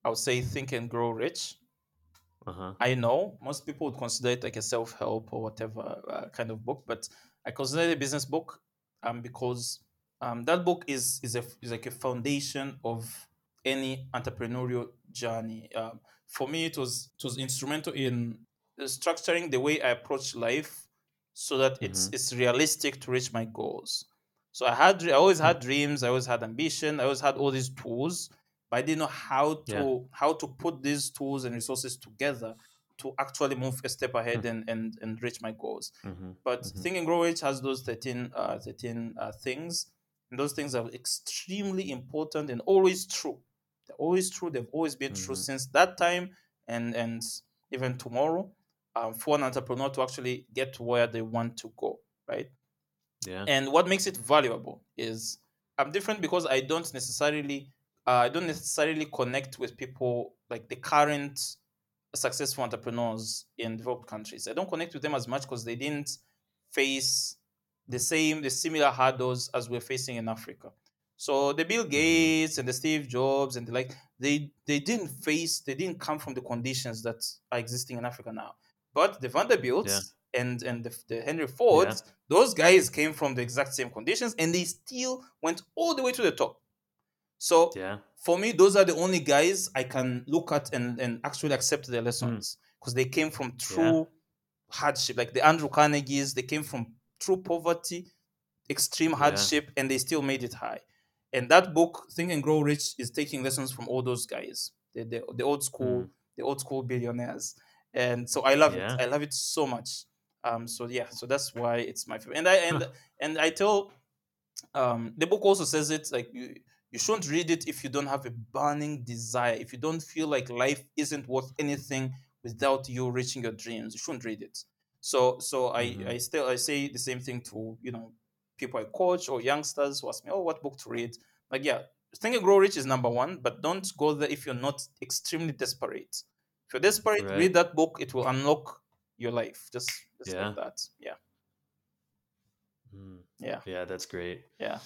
Speaker 2: I would say Think and Grow Rich.
Speaker 1: Uh-huh.
Speaker 2: I know most people would consider it like a self help or whatever uh, kind of book, but I consider it a business book um, because um, that book is is a is like a foundation of any entrepreneurial journey. Um, for me, it was it was instrumental in structuring the way I approach life so that it's
Speaker 1: Mhm.
Speaker 2: it's realistic to reach my goals. So I had I always had dreams, I always had ambition, I always had all these tools, but I didn't know how to
Speaker 1: Yeah.
Speaker 2: how to put these tools and resources together to actually move a step ahead and and, and reach my goals.
Speaker 1: Mhm.
Speaker 2: But
Speaker 1: Mhm.
Speaker 2: Think and Grow Rich has those 13, uh, 13 uh, things. And those things are extremely important and always true. They're always true. They've always been true
Speaker 1: Mhm.
Speaker 2: since that time and, and even tomorrow um, for an entrepreneur to actually get to where they want to go, right?
Speaker 1: Yeah.
Speaker 2: And what makes it valuable is I'm different because I don't necessarily uh, I don't necessarily connect with people like the current successful entrepreneurs in developed countries. I don't connect with them as much because they didn't face the same the similar hurdles as we're facing in Africa. So the Bill mm-hmm. Gates and the Steve Jobs and the like they they didn't face they didn't come from the conditions that are existing in Africa now. But the Vanderbilts and and the, the Henry Fords, those guys came from the exact same conditions and they still went all the way to the top. So
Speaker 1: Yeah.
Speaker 2: for me, those are the only guys I can look at and, and actually accept their lessons mm. because they came from true hardship. Like the Andrew Carnegie's, they came from true poverty, extreme
Speaker 1: Yeah.
Speaker 2: hardship, and they still made it high. And that book, Think and Grow Rich, is taking lessons from all those guys, the, the, the old school, the old school billionaires. And so I love
Speaker 1: Yeah.
Speaker 2: it. I love it so much. Um, so yeah, so that's why it's my favorite. And I and and I tell um the book also says it like you you shouldn't read it if you don't have a burning desire if you don't feel like life isn't worth anything without you reaching your dreams you shouldn't read it so so i
Speaker 1: Mhm.
Speaker 2: i still i say the same thing to you know people i coach or youngsters who ask me oh what book to read like yeah think and grow rich is number one but don't go there if you're not extremely desperate if you're desperate
Speaker 1: Right.
Speaker 2: read that book it will unlock your life just, just
Speaker 1: Yeah.
Speaker 2: like that yeah
Speaker 1: Mm.
Speaker 2: yeah
Speaker 1: Yeah, that's great.
Speaker 2: yeah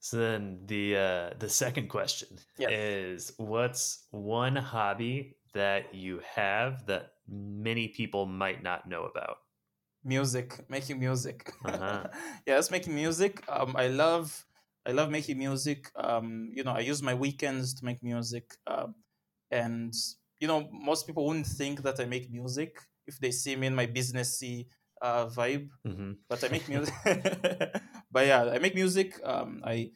Speaker 1: So then the uh the second question
Speaker 2: Yes.
Speaker 1: is what's one hobby that you have that many people might not know about?
Speaker 2: Music making music.
Speaker 1: Uh-huh. *laughs*
Speaker 2: yeah that's making music. Um i love i love making music. Um you know i use my weekends to make music. Um and you know most people wouldn't think that i make music if they see me in my businessy uh vibe
Speaker 1: hmm
Speaker 2: but i make *laughs* music. *laughs* But yeah i make music. Um i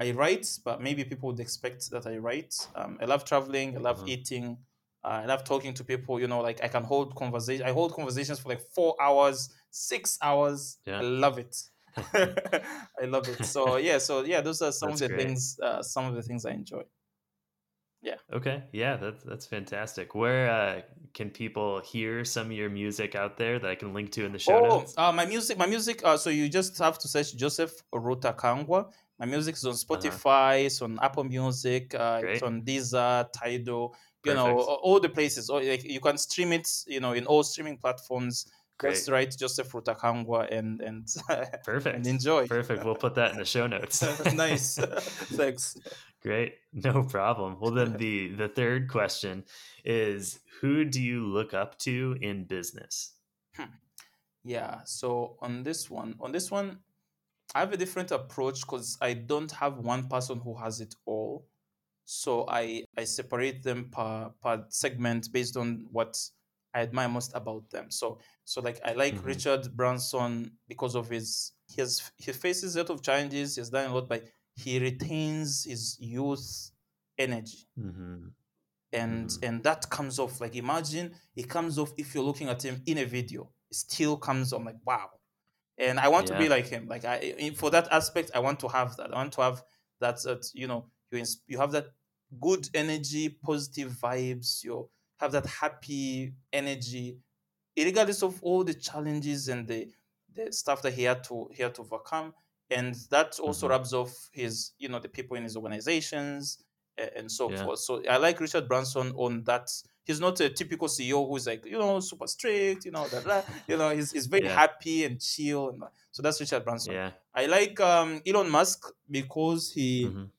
Speaker 2: i write but maybe people would expect that i write. Um i love traveling i love
Speaker 1: Mhm.
Speaker 2: eating uh, i love talking to people you know like i can hold conversation i hold conversations for like four hours six hours
Speaker 1: Yeah.
Speaker 2: i love it *laughs* i love it so *laughs* yeah so yeah those are some
Speaker 1: That's
Speaker 2: of the
Speaker 1: great.
Speaker 2: things uh, some of the things i enjoy Yeah.
Speaker 1: Okay. Yeah, that's that's fantastic. Where uh can people hear some of your music out there that I can link to in the show
Speaker 2: Oh,
Speaker 1: notes?
Speaker 2: uh, my music, my music. Uh, so you just have to search Joseph Rutakangwa. My music is on Spotify, it's on Apple Music, uh,
Speaker 1: Uh-huh.
Speaker 2: It's on Deezer, Tidal, you know,
Speaker 1: Perfect.
Speaker 2: all the places. Or like you can stream it, you know, in all streaming platforms. Just
Speaker 1: Great.
Speaker 2: write Joseph Rutakangwa and and *laughs*
Speaker 1: Perfect.
Speaker 2: and enjoy.
Speaker 1: Perfect. We'll put that in the show notes. *laughs*
Speaker 2: nice, *laughs* thanks.
Speaker 1: Great. No problem. Well then the the third question is who do you look up to in business? Hmm.
Speaker 2: Yeah. So on this one, on this one, I have a different approach because I don't have one person who has it all. So I I separate them per per segment based on what I admire most about them. So so like I like
Speaker 1: Mhm.
Speaker 2: Richard Branson because of his his he faces a lot of challenges. He's done a lot, but he retains his youth energy
Speaker 1: hmm
Speaker 2: and
Speaker 1: Mhm.
Speaker 2: and that comes off like imagine it comes off if you're looking at him in a video it still comes on like wow and i want to be like him like i for that aspect i want to have that i want to have that that you know you ins- you have that good energy positive vibes you have that happy energy regardless of all the challenges and the the stuff that he had to he had to overcome and that also
Speaker 1: Mhm.
Speaker 2: rubs off his you know the people in his organizations a- and so
Speaker 1: Yeah.
Speaker 2: forth so i like richard branson on that he's not a typical ceo who's like you know super strict you know that that, *laughs* you know he's, he's very
Speaker 1: Yeah.
Speaker 2: happy and chill and so that's richard branson
Speaker 1: Yeah.
Speaker 2: i like um elon musk because he
Speaker 1: Mhm.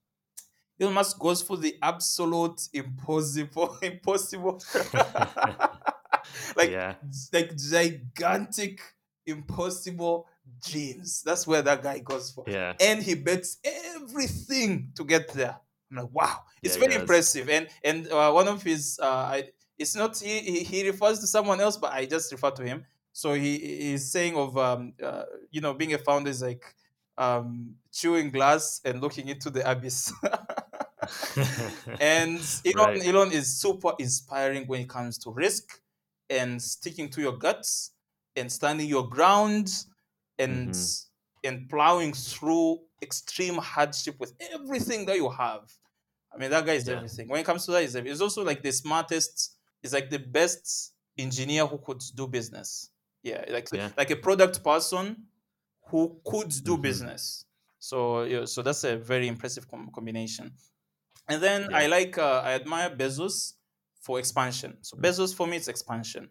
Speaker 2: Elon musk goes for the absolute impossible *laughs* impossible *laughs* like
Speaker 1: Yeah.
Speaker 2: like gigantic, impossible dreams. That's where that guy goes for.
Speaker 1: Yeah.
Speaker 2: And he bets everything to get there. I'm like, wow, it's
Speaker 1: Yeah,
Speaker 2: very impressive. And and uh, one of his, uh, I, it's not he, he he refers to someone else, but I just refer to him. So he he's saying of um uh, you know being a founder is like um chewing glass and looking into the abyss. *laughs* *laughs* and Elon,
Speaker 1: Right.
Speaker 2: Elon is super inspiring when it comes to risk and sticking to your guts and standing your ground and
Speaker 1: Mhm.
Speaker 2: and plowing through extreme hardship with everything that you have. I mean, that guy is
Speaker 1: Yeah.
Speaker 2: everything. When it comes to that, he's, he's also like the smartest. He's like the best engineer who could do business. Yeah, like
Speaker 1: Yeah.
Speaker 2: like a product person who could do
Speaker 1: Mhm.
Speaker 2: business. So yeah, so that's a very impressive com- combination. And then
Speaker 1: Yeah.
Speaker 2: I like uh, I admire Bezos for expansion. So
Speaker 1: Mm.
Speaker 2: Bezos for me it's expansion.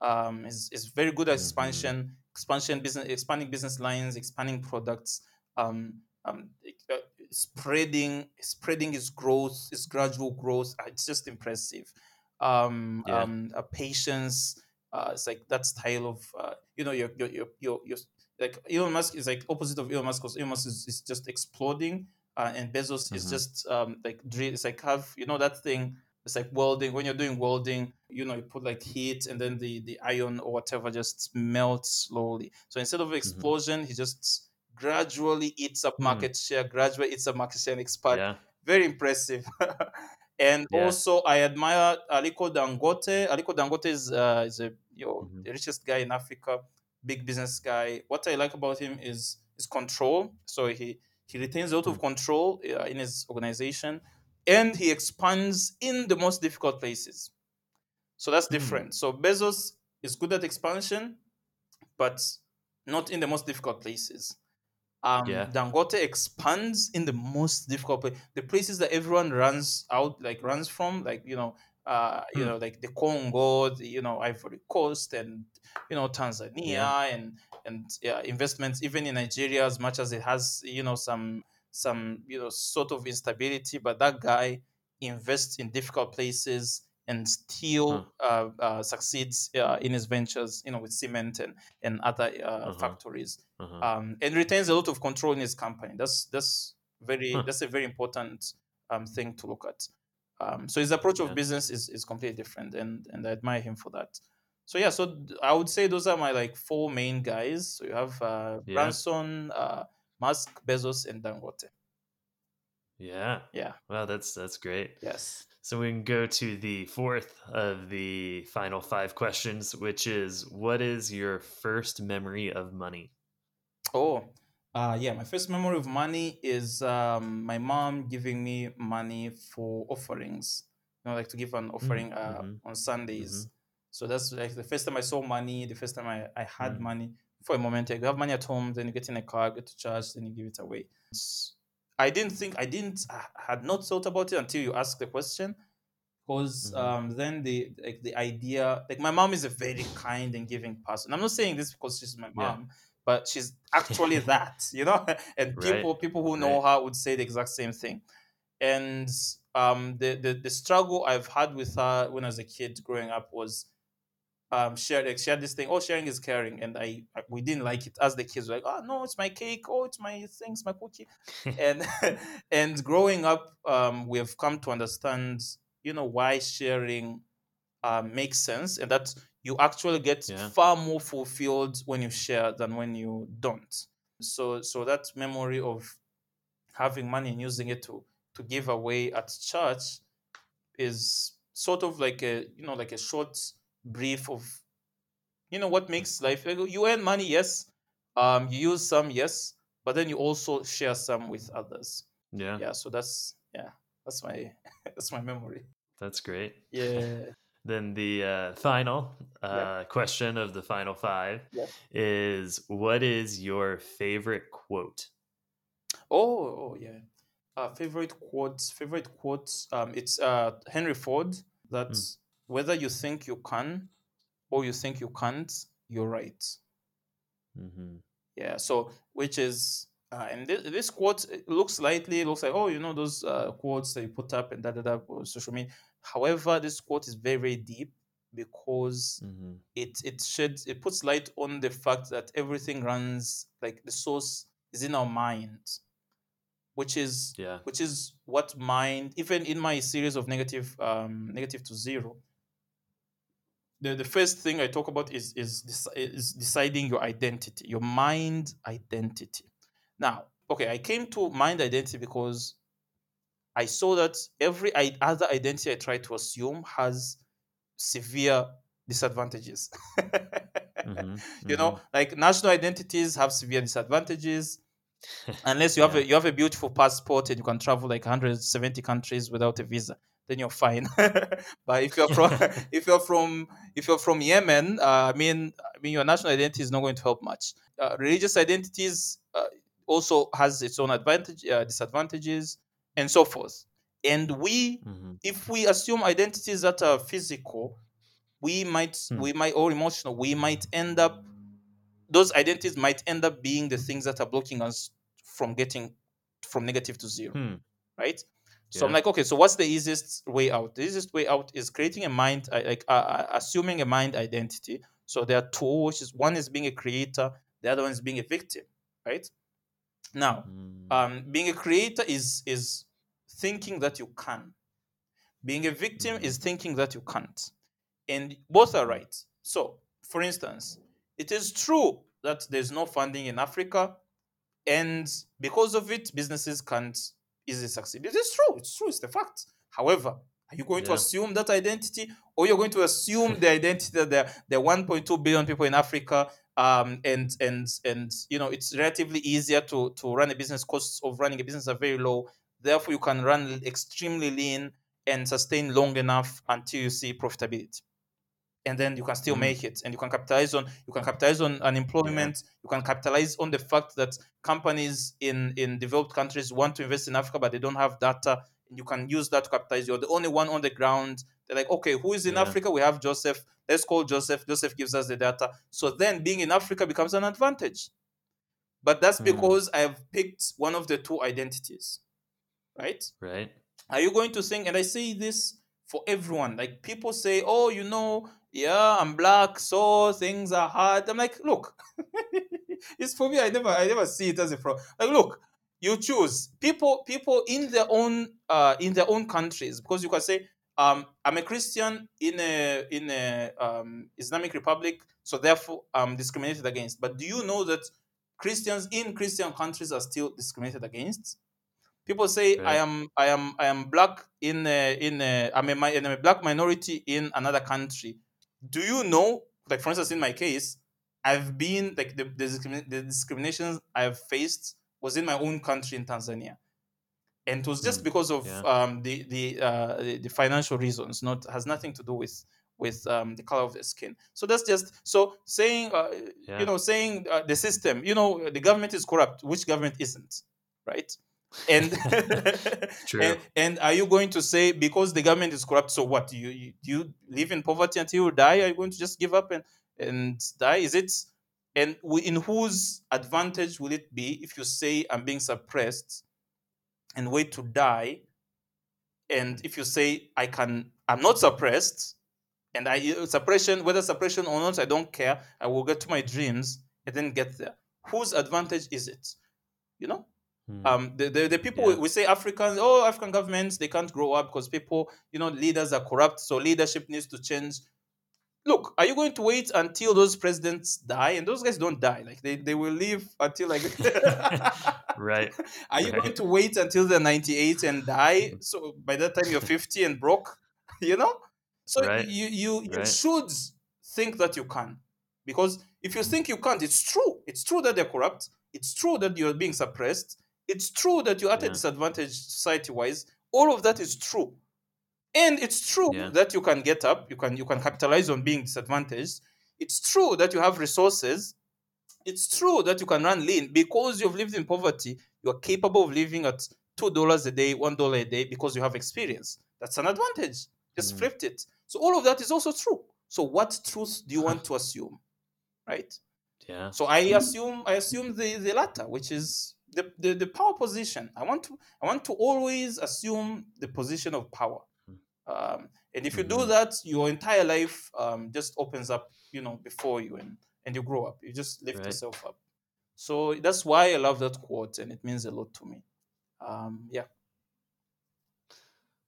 Speaker 2: Um, is is very good at
Speaker 1: Mhm.
Speaker 2: expansion, expansion business, expanding business lines, expanding products. Um, um, uh, spreading spreading his growth, his gradual growth. Uh, It's just impressive. Um,
Speaker 1: Yeah.
Speaker 2: um, uh, patience. Uh, it's like that style of uh, you know your your your your, your like Elon Musk is like opposite of Elon Musk because Elon Musk is, is just exploding, uh, and Bezos is
Speaker 1: Mhm.
Speaker 2: just um like. It's like have you know that thing. It's like welding. When you're doing welding, you know you put like heat, and then the the iron or whatever just melts slowly. So instead of explosion, he just gradually eats up
Speaker 1: Hmm.
Speaker 2: market share. Gradually eats up market share and expand
Speaker 1: Yeah.
Speaker 2: very impressive. *laughs* and
Speaker 1: Yeah.
Speaker 2: also, I admire Aliko Dangote. Aliko Dangote is uh, is a you know,
Speaker 1: Mhm.
Speaker 2: the richest guy in Africa, big business guy. What I like about him is his control. So he he retains a lot of
Speaker 1: Mm.
Speaker 2: control uh, in his organization, and he expands in the most difficult places. So that's
Speaker 1: Mm.
Speaker 2: different. So Bezos is good at expansion, but not in the most difficult places. Um,
Speaker 1: Yeah.
Speaker 2: Dangote expands in the most difficult place, the places that everyone runs out, like runs from, like you know, uh, you
Speaker 1: Hmm.
Speaker 2: know, like the Congo, the, you know, Ivory Coast, and you know, Tanzania, and and yeah, investments even in Nigeria, as much as it has, you know, some some you know sort of instability, but that guy invests in difficult places and still uh, uh, succeeds uh, in his ventures, you know, with cement and and other uh,
Speaker 1: Uh-huh.
Speaker 2: factories
Speaker 1: Uh-huh.
Speaker 2: um, and retains a lot of control in his company. That's that's very
Speaker 1: Huh.
Speaker 2: that's a very important um, thing to look at. Um, so his approach of business is, is completely different, and and I admire him for that. So yeah, so I would say those are my like four main guys. So you have uh,
Speaker 1: Yeah.
Speaker 2: Branson, uh, Musk, Bezos, and Dangote.
Speaker 1: Yeah.
Speaker 2: Yeah.
Speaker 1: Wow, that's that's great.
Speaker 2: Yes.
Speaker 1: So we can go to the fourth of the final five questions, which is what is your first memory of money?
Speaker 2: Oh, uh, yeah. My first memory of money is um, my mom giving me money for offerings. You know, like to give an offering uh,
Speaker 1: mhm,
Speaker 2: on Sundays. So that's like the first time I saw money. The first time I, I had
Speaker 1: Mm.
Speaker 2: money. For a moment, you have money at home, then you get in a car, get to church, then you give it away. I didn't think I didn't I had not thought about it until you asked the question. Because
Speaker 1: Mhm.
Speaker 2: um, then the like the idea like my mom is a very kind and giving person. I'm not saying this because she's my
Speaker 1: Yeah.
Speaker 2: But she's actually *laughs* that, you know. *laughs* And
Speaker 1: Right,
Speaker 2: people people who know
Speaker 1: right.
Speaker 2: her would say the exact same thing. And um, the, the the struggle I've had with her when I was a kid growing up was um shared like she had this thing oh sharing is caring and I, I we didn't like it as the kids were like oh no it's my cake oh it's my things my cookie *laughs* and and growing up um we have come to understand you know why sharing uh, makes sense and that you actually get
Speaker 1: Yeah.
Speaker 2: far more fulfilled when you share than when you don't. So so that memory of having money and using it to to give away at church is sort of like a you know like a short brief of you know what makes life you earn money yes. Um you use some yes but then you also share some with others.
Speaker 1: Yeah,
Speaker 2: yeah so that's yeah that's my *laughs* that's my memory.
Speaker 1: That's great.
Speaker 2: yeah
Speaker 1: Then the uh, final uh, question of the final five is what is your favorite quote?
Speaker 2: oh, oh yeah uh favorite quotes favorite quotes um it's uh henry ford that's whether you think you can or you think you can't you're right
Speaker 1: hmm
Speaker 2: Yeah. So, which is, uh, and this, this quote looks lightly, it looks like, oh, you know, those uh, quotes that you put up and da da da social media. However, this quote is very, very deep because
Speaker 1: Mm-hmm.
Speaker 2: it it sheds it puts light on the fact that everything runs like the source is in our mind which is
Speaker 1: Yeah.
Speaker 2: which is what mind even in my series of negative um negative to zero the, the first thing i talk about is is is deciding your identity your mind identity now okay i came to mind identity because i saw that every other identity i try to assume has severe disadvantages.
Speaker 1: Mm-hmm. *laughs*
Speaker 2: you know like national identities have severe disadvantages. *laughs* Unless you have
Speaker 1: Yeah.
Speaker 2: a you have a beautiful passport and you can travel like 170 countries without a visa then you're fine. *laughs* But if you're from if you're from if you're from yemen uh, i mean i mean your national identity is not going to help much. Uh, religious identities uh, also has its own advantage uh, disadvantages and so forth and we
Speaker 1: Mm-hmm.
Speaker 2: if we assume identities that are physical we might
Speaker 1: Hmm.
Speaker 2: we might or emotional we might end up those identities might end up being the things that are blocking us from getting from negative to zero
Speaker 1: Hmm.
Speaker 2: right so i'm like okay so what's the easiest way out the easiest way out is creating a mind like uh, uh, assuming a mind identity so there are two which is one is being a creator the other one is being a victim right now
Speaker 1: Mm.
Speaker 2: um, being a creator is is thinking that you can. Being a victim is thinking that you can't. And both are right. So for instance it is true that there's no funding in africa and because of it businesses can't easily succeed. It is true. It's true. It's the fact. However are you going to assume that identity or you're going to assume *laughs* the identity that there, are 1.2 billion people in africa um, and and and you know it's relatively easier to to run a business. Costs of running a business are very low therefore you can run extremely lean and sustain long enough until you see profitability. And then you can still
Speaker 1: Mm.
Speaker 2: make it. And you can capitalize on you can capitalize on unemployment. You can capitalize on the fact that companies in in developed countries want to invest in africa but they don't have data. And you can use that to capitalize. You're the only one on the ground. They're like okay who is in
Speaker 1: Yeah.
Speaker 2: africa? We have joseph. Let's call joseph. Joseph gives us the data. So then being in africa becomes an advantage. But that's
Speaker 1: Mm.
Speaker 2: because i've picked one of the two identities right?
Speaker 1: Right.
Speaker 2: are you going to think and i say this for everyone. Like people say oh you know yeah i'm black so things are hard. I'm like look *laughs* it's for me. I never i never see it as a problem. Like look you choose. People people in their own uh in their own countries because you can say um i'm a christian in a in a um islamic republic so therefore i'm discriminated against. But do you know that christians in christian countries are still discriminated against people say i am i am i am black in a, in a, i'm a, I'm a black minority in another country. Do you know like for instance in my case i've been like the, the, the discriminations i've faced was in my own country in tanzania. And it was just
Speaker 1: Mm,
Speaker 2: because of
Speaker 1: yeah.
Speaker 2: um, the the, uh, the the financial reasons not has nothing to do with with um, the color of the skin. So that's just so saying uh,
Speaker 1: Yeah.
Speaker 2: you know saying uh, the system you know the government is corrupt which government isn't right and *laughs*
Speaker 1: True.
Speaker 2: and, and are you going to say because the government is corrupt so what? Do you, you do you live in poverty until you die? Are you going to just give up and and die? Is it and we, in whose advantage will it be if you say i'm being suppressed and wait to die and if you say i can i'm not suppressed and i uh, suppression whether suppression or not i don't care. I will get to my dreams and then get there. Whose advantage is it? You know
Speaker 1: Mm.
Speaker 2: um the, the, the people
Speaker 1: Yeah.
Speaker 2: we say africans oh african governments they can't grow up because people you know leaders are corrupt so leadership needs to change. Look are you going to wait until those presidents die? And those guys don't die. Like they, they will live until like *laughs* *laughs*
Speaker 1: right.
Speaker 2: are you going to wait until they're 98 and die? So by that time you're 50 and broke *laughs* you know? So
Speaker 1: Right.
Speaker 2: you you, you
Speaker 1: Right.
Speaker 2: should think that you can. Because if you think you can't it's true. It's true that they're corrupt. It's true that you're being suppressed it's true that you're at a disadvantage society wise all of that is true. And it's true
Speaker 1: Yeah.
Speaker 2: that you can get up you can you can capitalize on being disadvantaged. It's true that you have resources. It's true that you can run lean. Because you've lived in poverty you're capable of living at two dollars a day one dollar a day because you have experience. That's an advantage. Just
Speaker 1: Mhm.
Speaker 2: flipped it. So all of that is also true. So what truth do you *laughs* want to assume? Right?
Speaker 1: Yeah.
Speaker 2: so I assume I assume the, the latter, which is the, the, the power position. I want to I want to always assume the position of power. Um, And if you do
Speaker 1: Mhm.
Speaker 2: that, your entire life um, just opens up, you know, before you and, and you grow up. You just lift
Speaker 1: Right.
Speaker 2: yourself up. So that's why I love that quote and it means a lot to me. Um, yeah.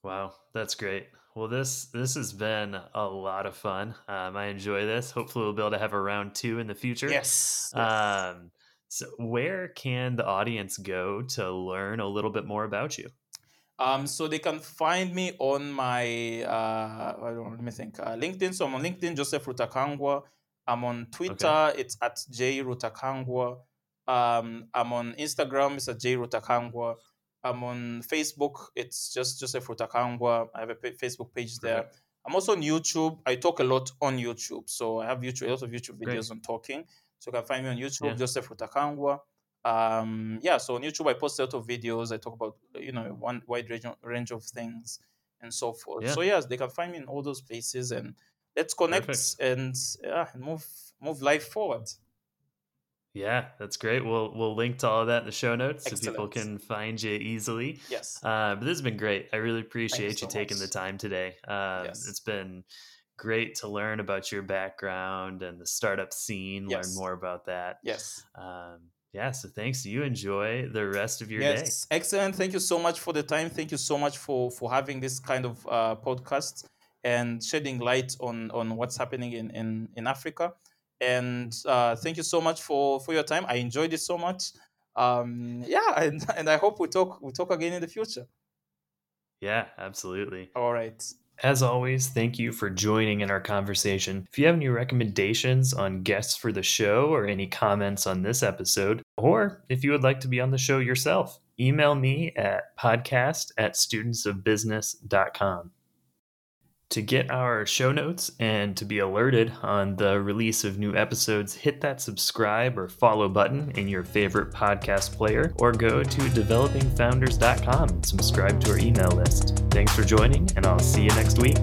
Speaker 1: Wow, that's great. Well, this this has been a lot of fun. Um, I enjoy this. Hopefully, we'll be able to have a round two in the future.
Speaker 2: Yes. yes.
Speaker 1: So, where can the audience go to learn a little bit more about you?
Speaker 2: Um, so they can find me on my uh, I don't know, let me think uh, LinkedIn. So I'm on LinkedIn, Joseph Rutakangwa. I'm on Twitter. It's at J Rutakangwa. Um, I'm on Instagram. It's at J Rutakangwa. I'm on Facebook. It's just Joseph Rutakangwa. I have a Facebook page there. I'm also on YouTube. I talk a lot on YouTube. So I have YouTube, a lot of YouTube
Speaker 1: Great.
Speaker 2: videos on talking. So you can find me on YouTube,
Speaker 1: Yeah.
Speaker 2: Joseph Rutakangwa um yeah so on youtube i post a lot of videos i talk about you know one wide range of, range of things and so forth
Speaker 1: Yeah.
Speaker 2: so yes they can find me in all those places and let's connect
Speaker 1: Perfect.
Speaker 2: and yeah move move life forward
Speaker 1: Yeah, that's great. We'll we'll link to all of that in the show notes so people can find you easily.
Speaker 2: yes
Speaker 1: Uh, but this has been great. I really appreciate you
Speaker 2: so
Speaker 1: taking the time today. Um,
Speaker 2: Yes.
Speaker 1: It's been great to learn about your background and the startup scene.
Speaker 2: Yes.
Speaker 1: Learn more about that.
Speaker 2: yes
Speaker 1: Um, yeah. So thanks. You enjoy the rest of your day.
Speaker 2: yes excellent thank you so much for the time thank you so much for for having this kind of uh podcast and shedding light on on what's happening in in in africa and uh thank you so much for for your time i enjoyed it so much um yeah and *laughs* and i hope we talk we talk again in the future
Speaker 1: Yeah, absolutely.
Speaker 2: all right
Speaker 1: As always, thank you for joining in our conversation. If you have any recommendations on guests for the show or any comments on this episode, or if you would like to be on the show yourself, email me at podcast at studentsofbusiness.com. To get our show notes and to be alerted on the release of new episodes, hit that subscribe or follow button in your favorite podcast player or go to developingfounders.com and subscribe to our email list. Thanks for joining, and I'll see you next week.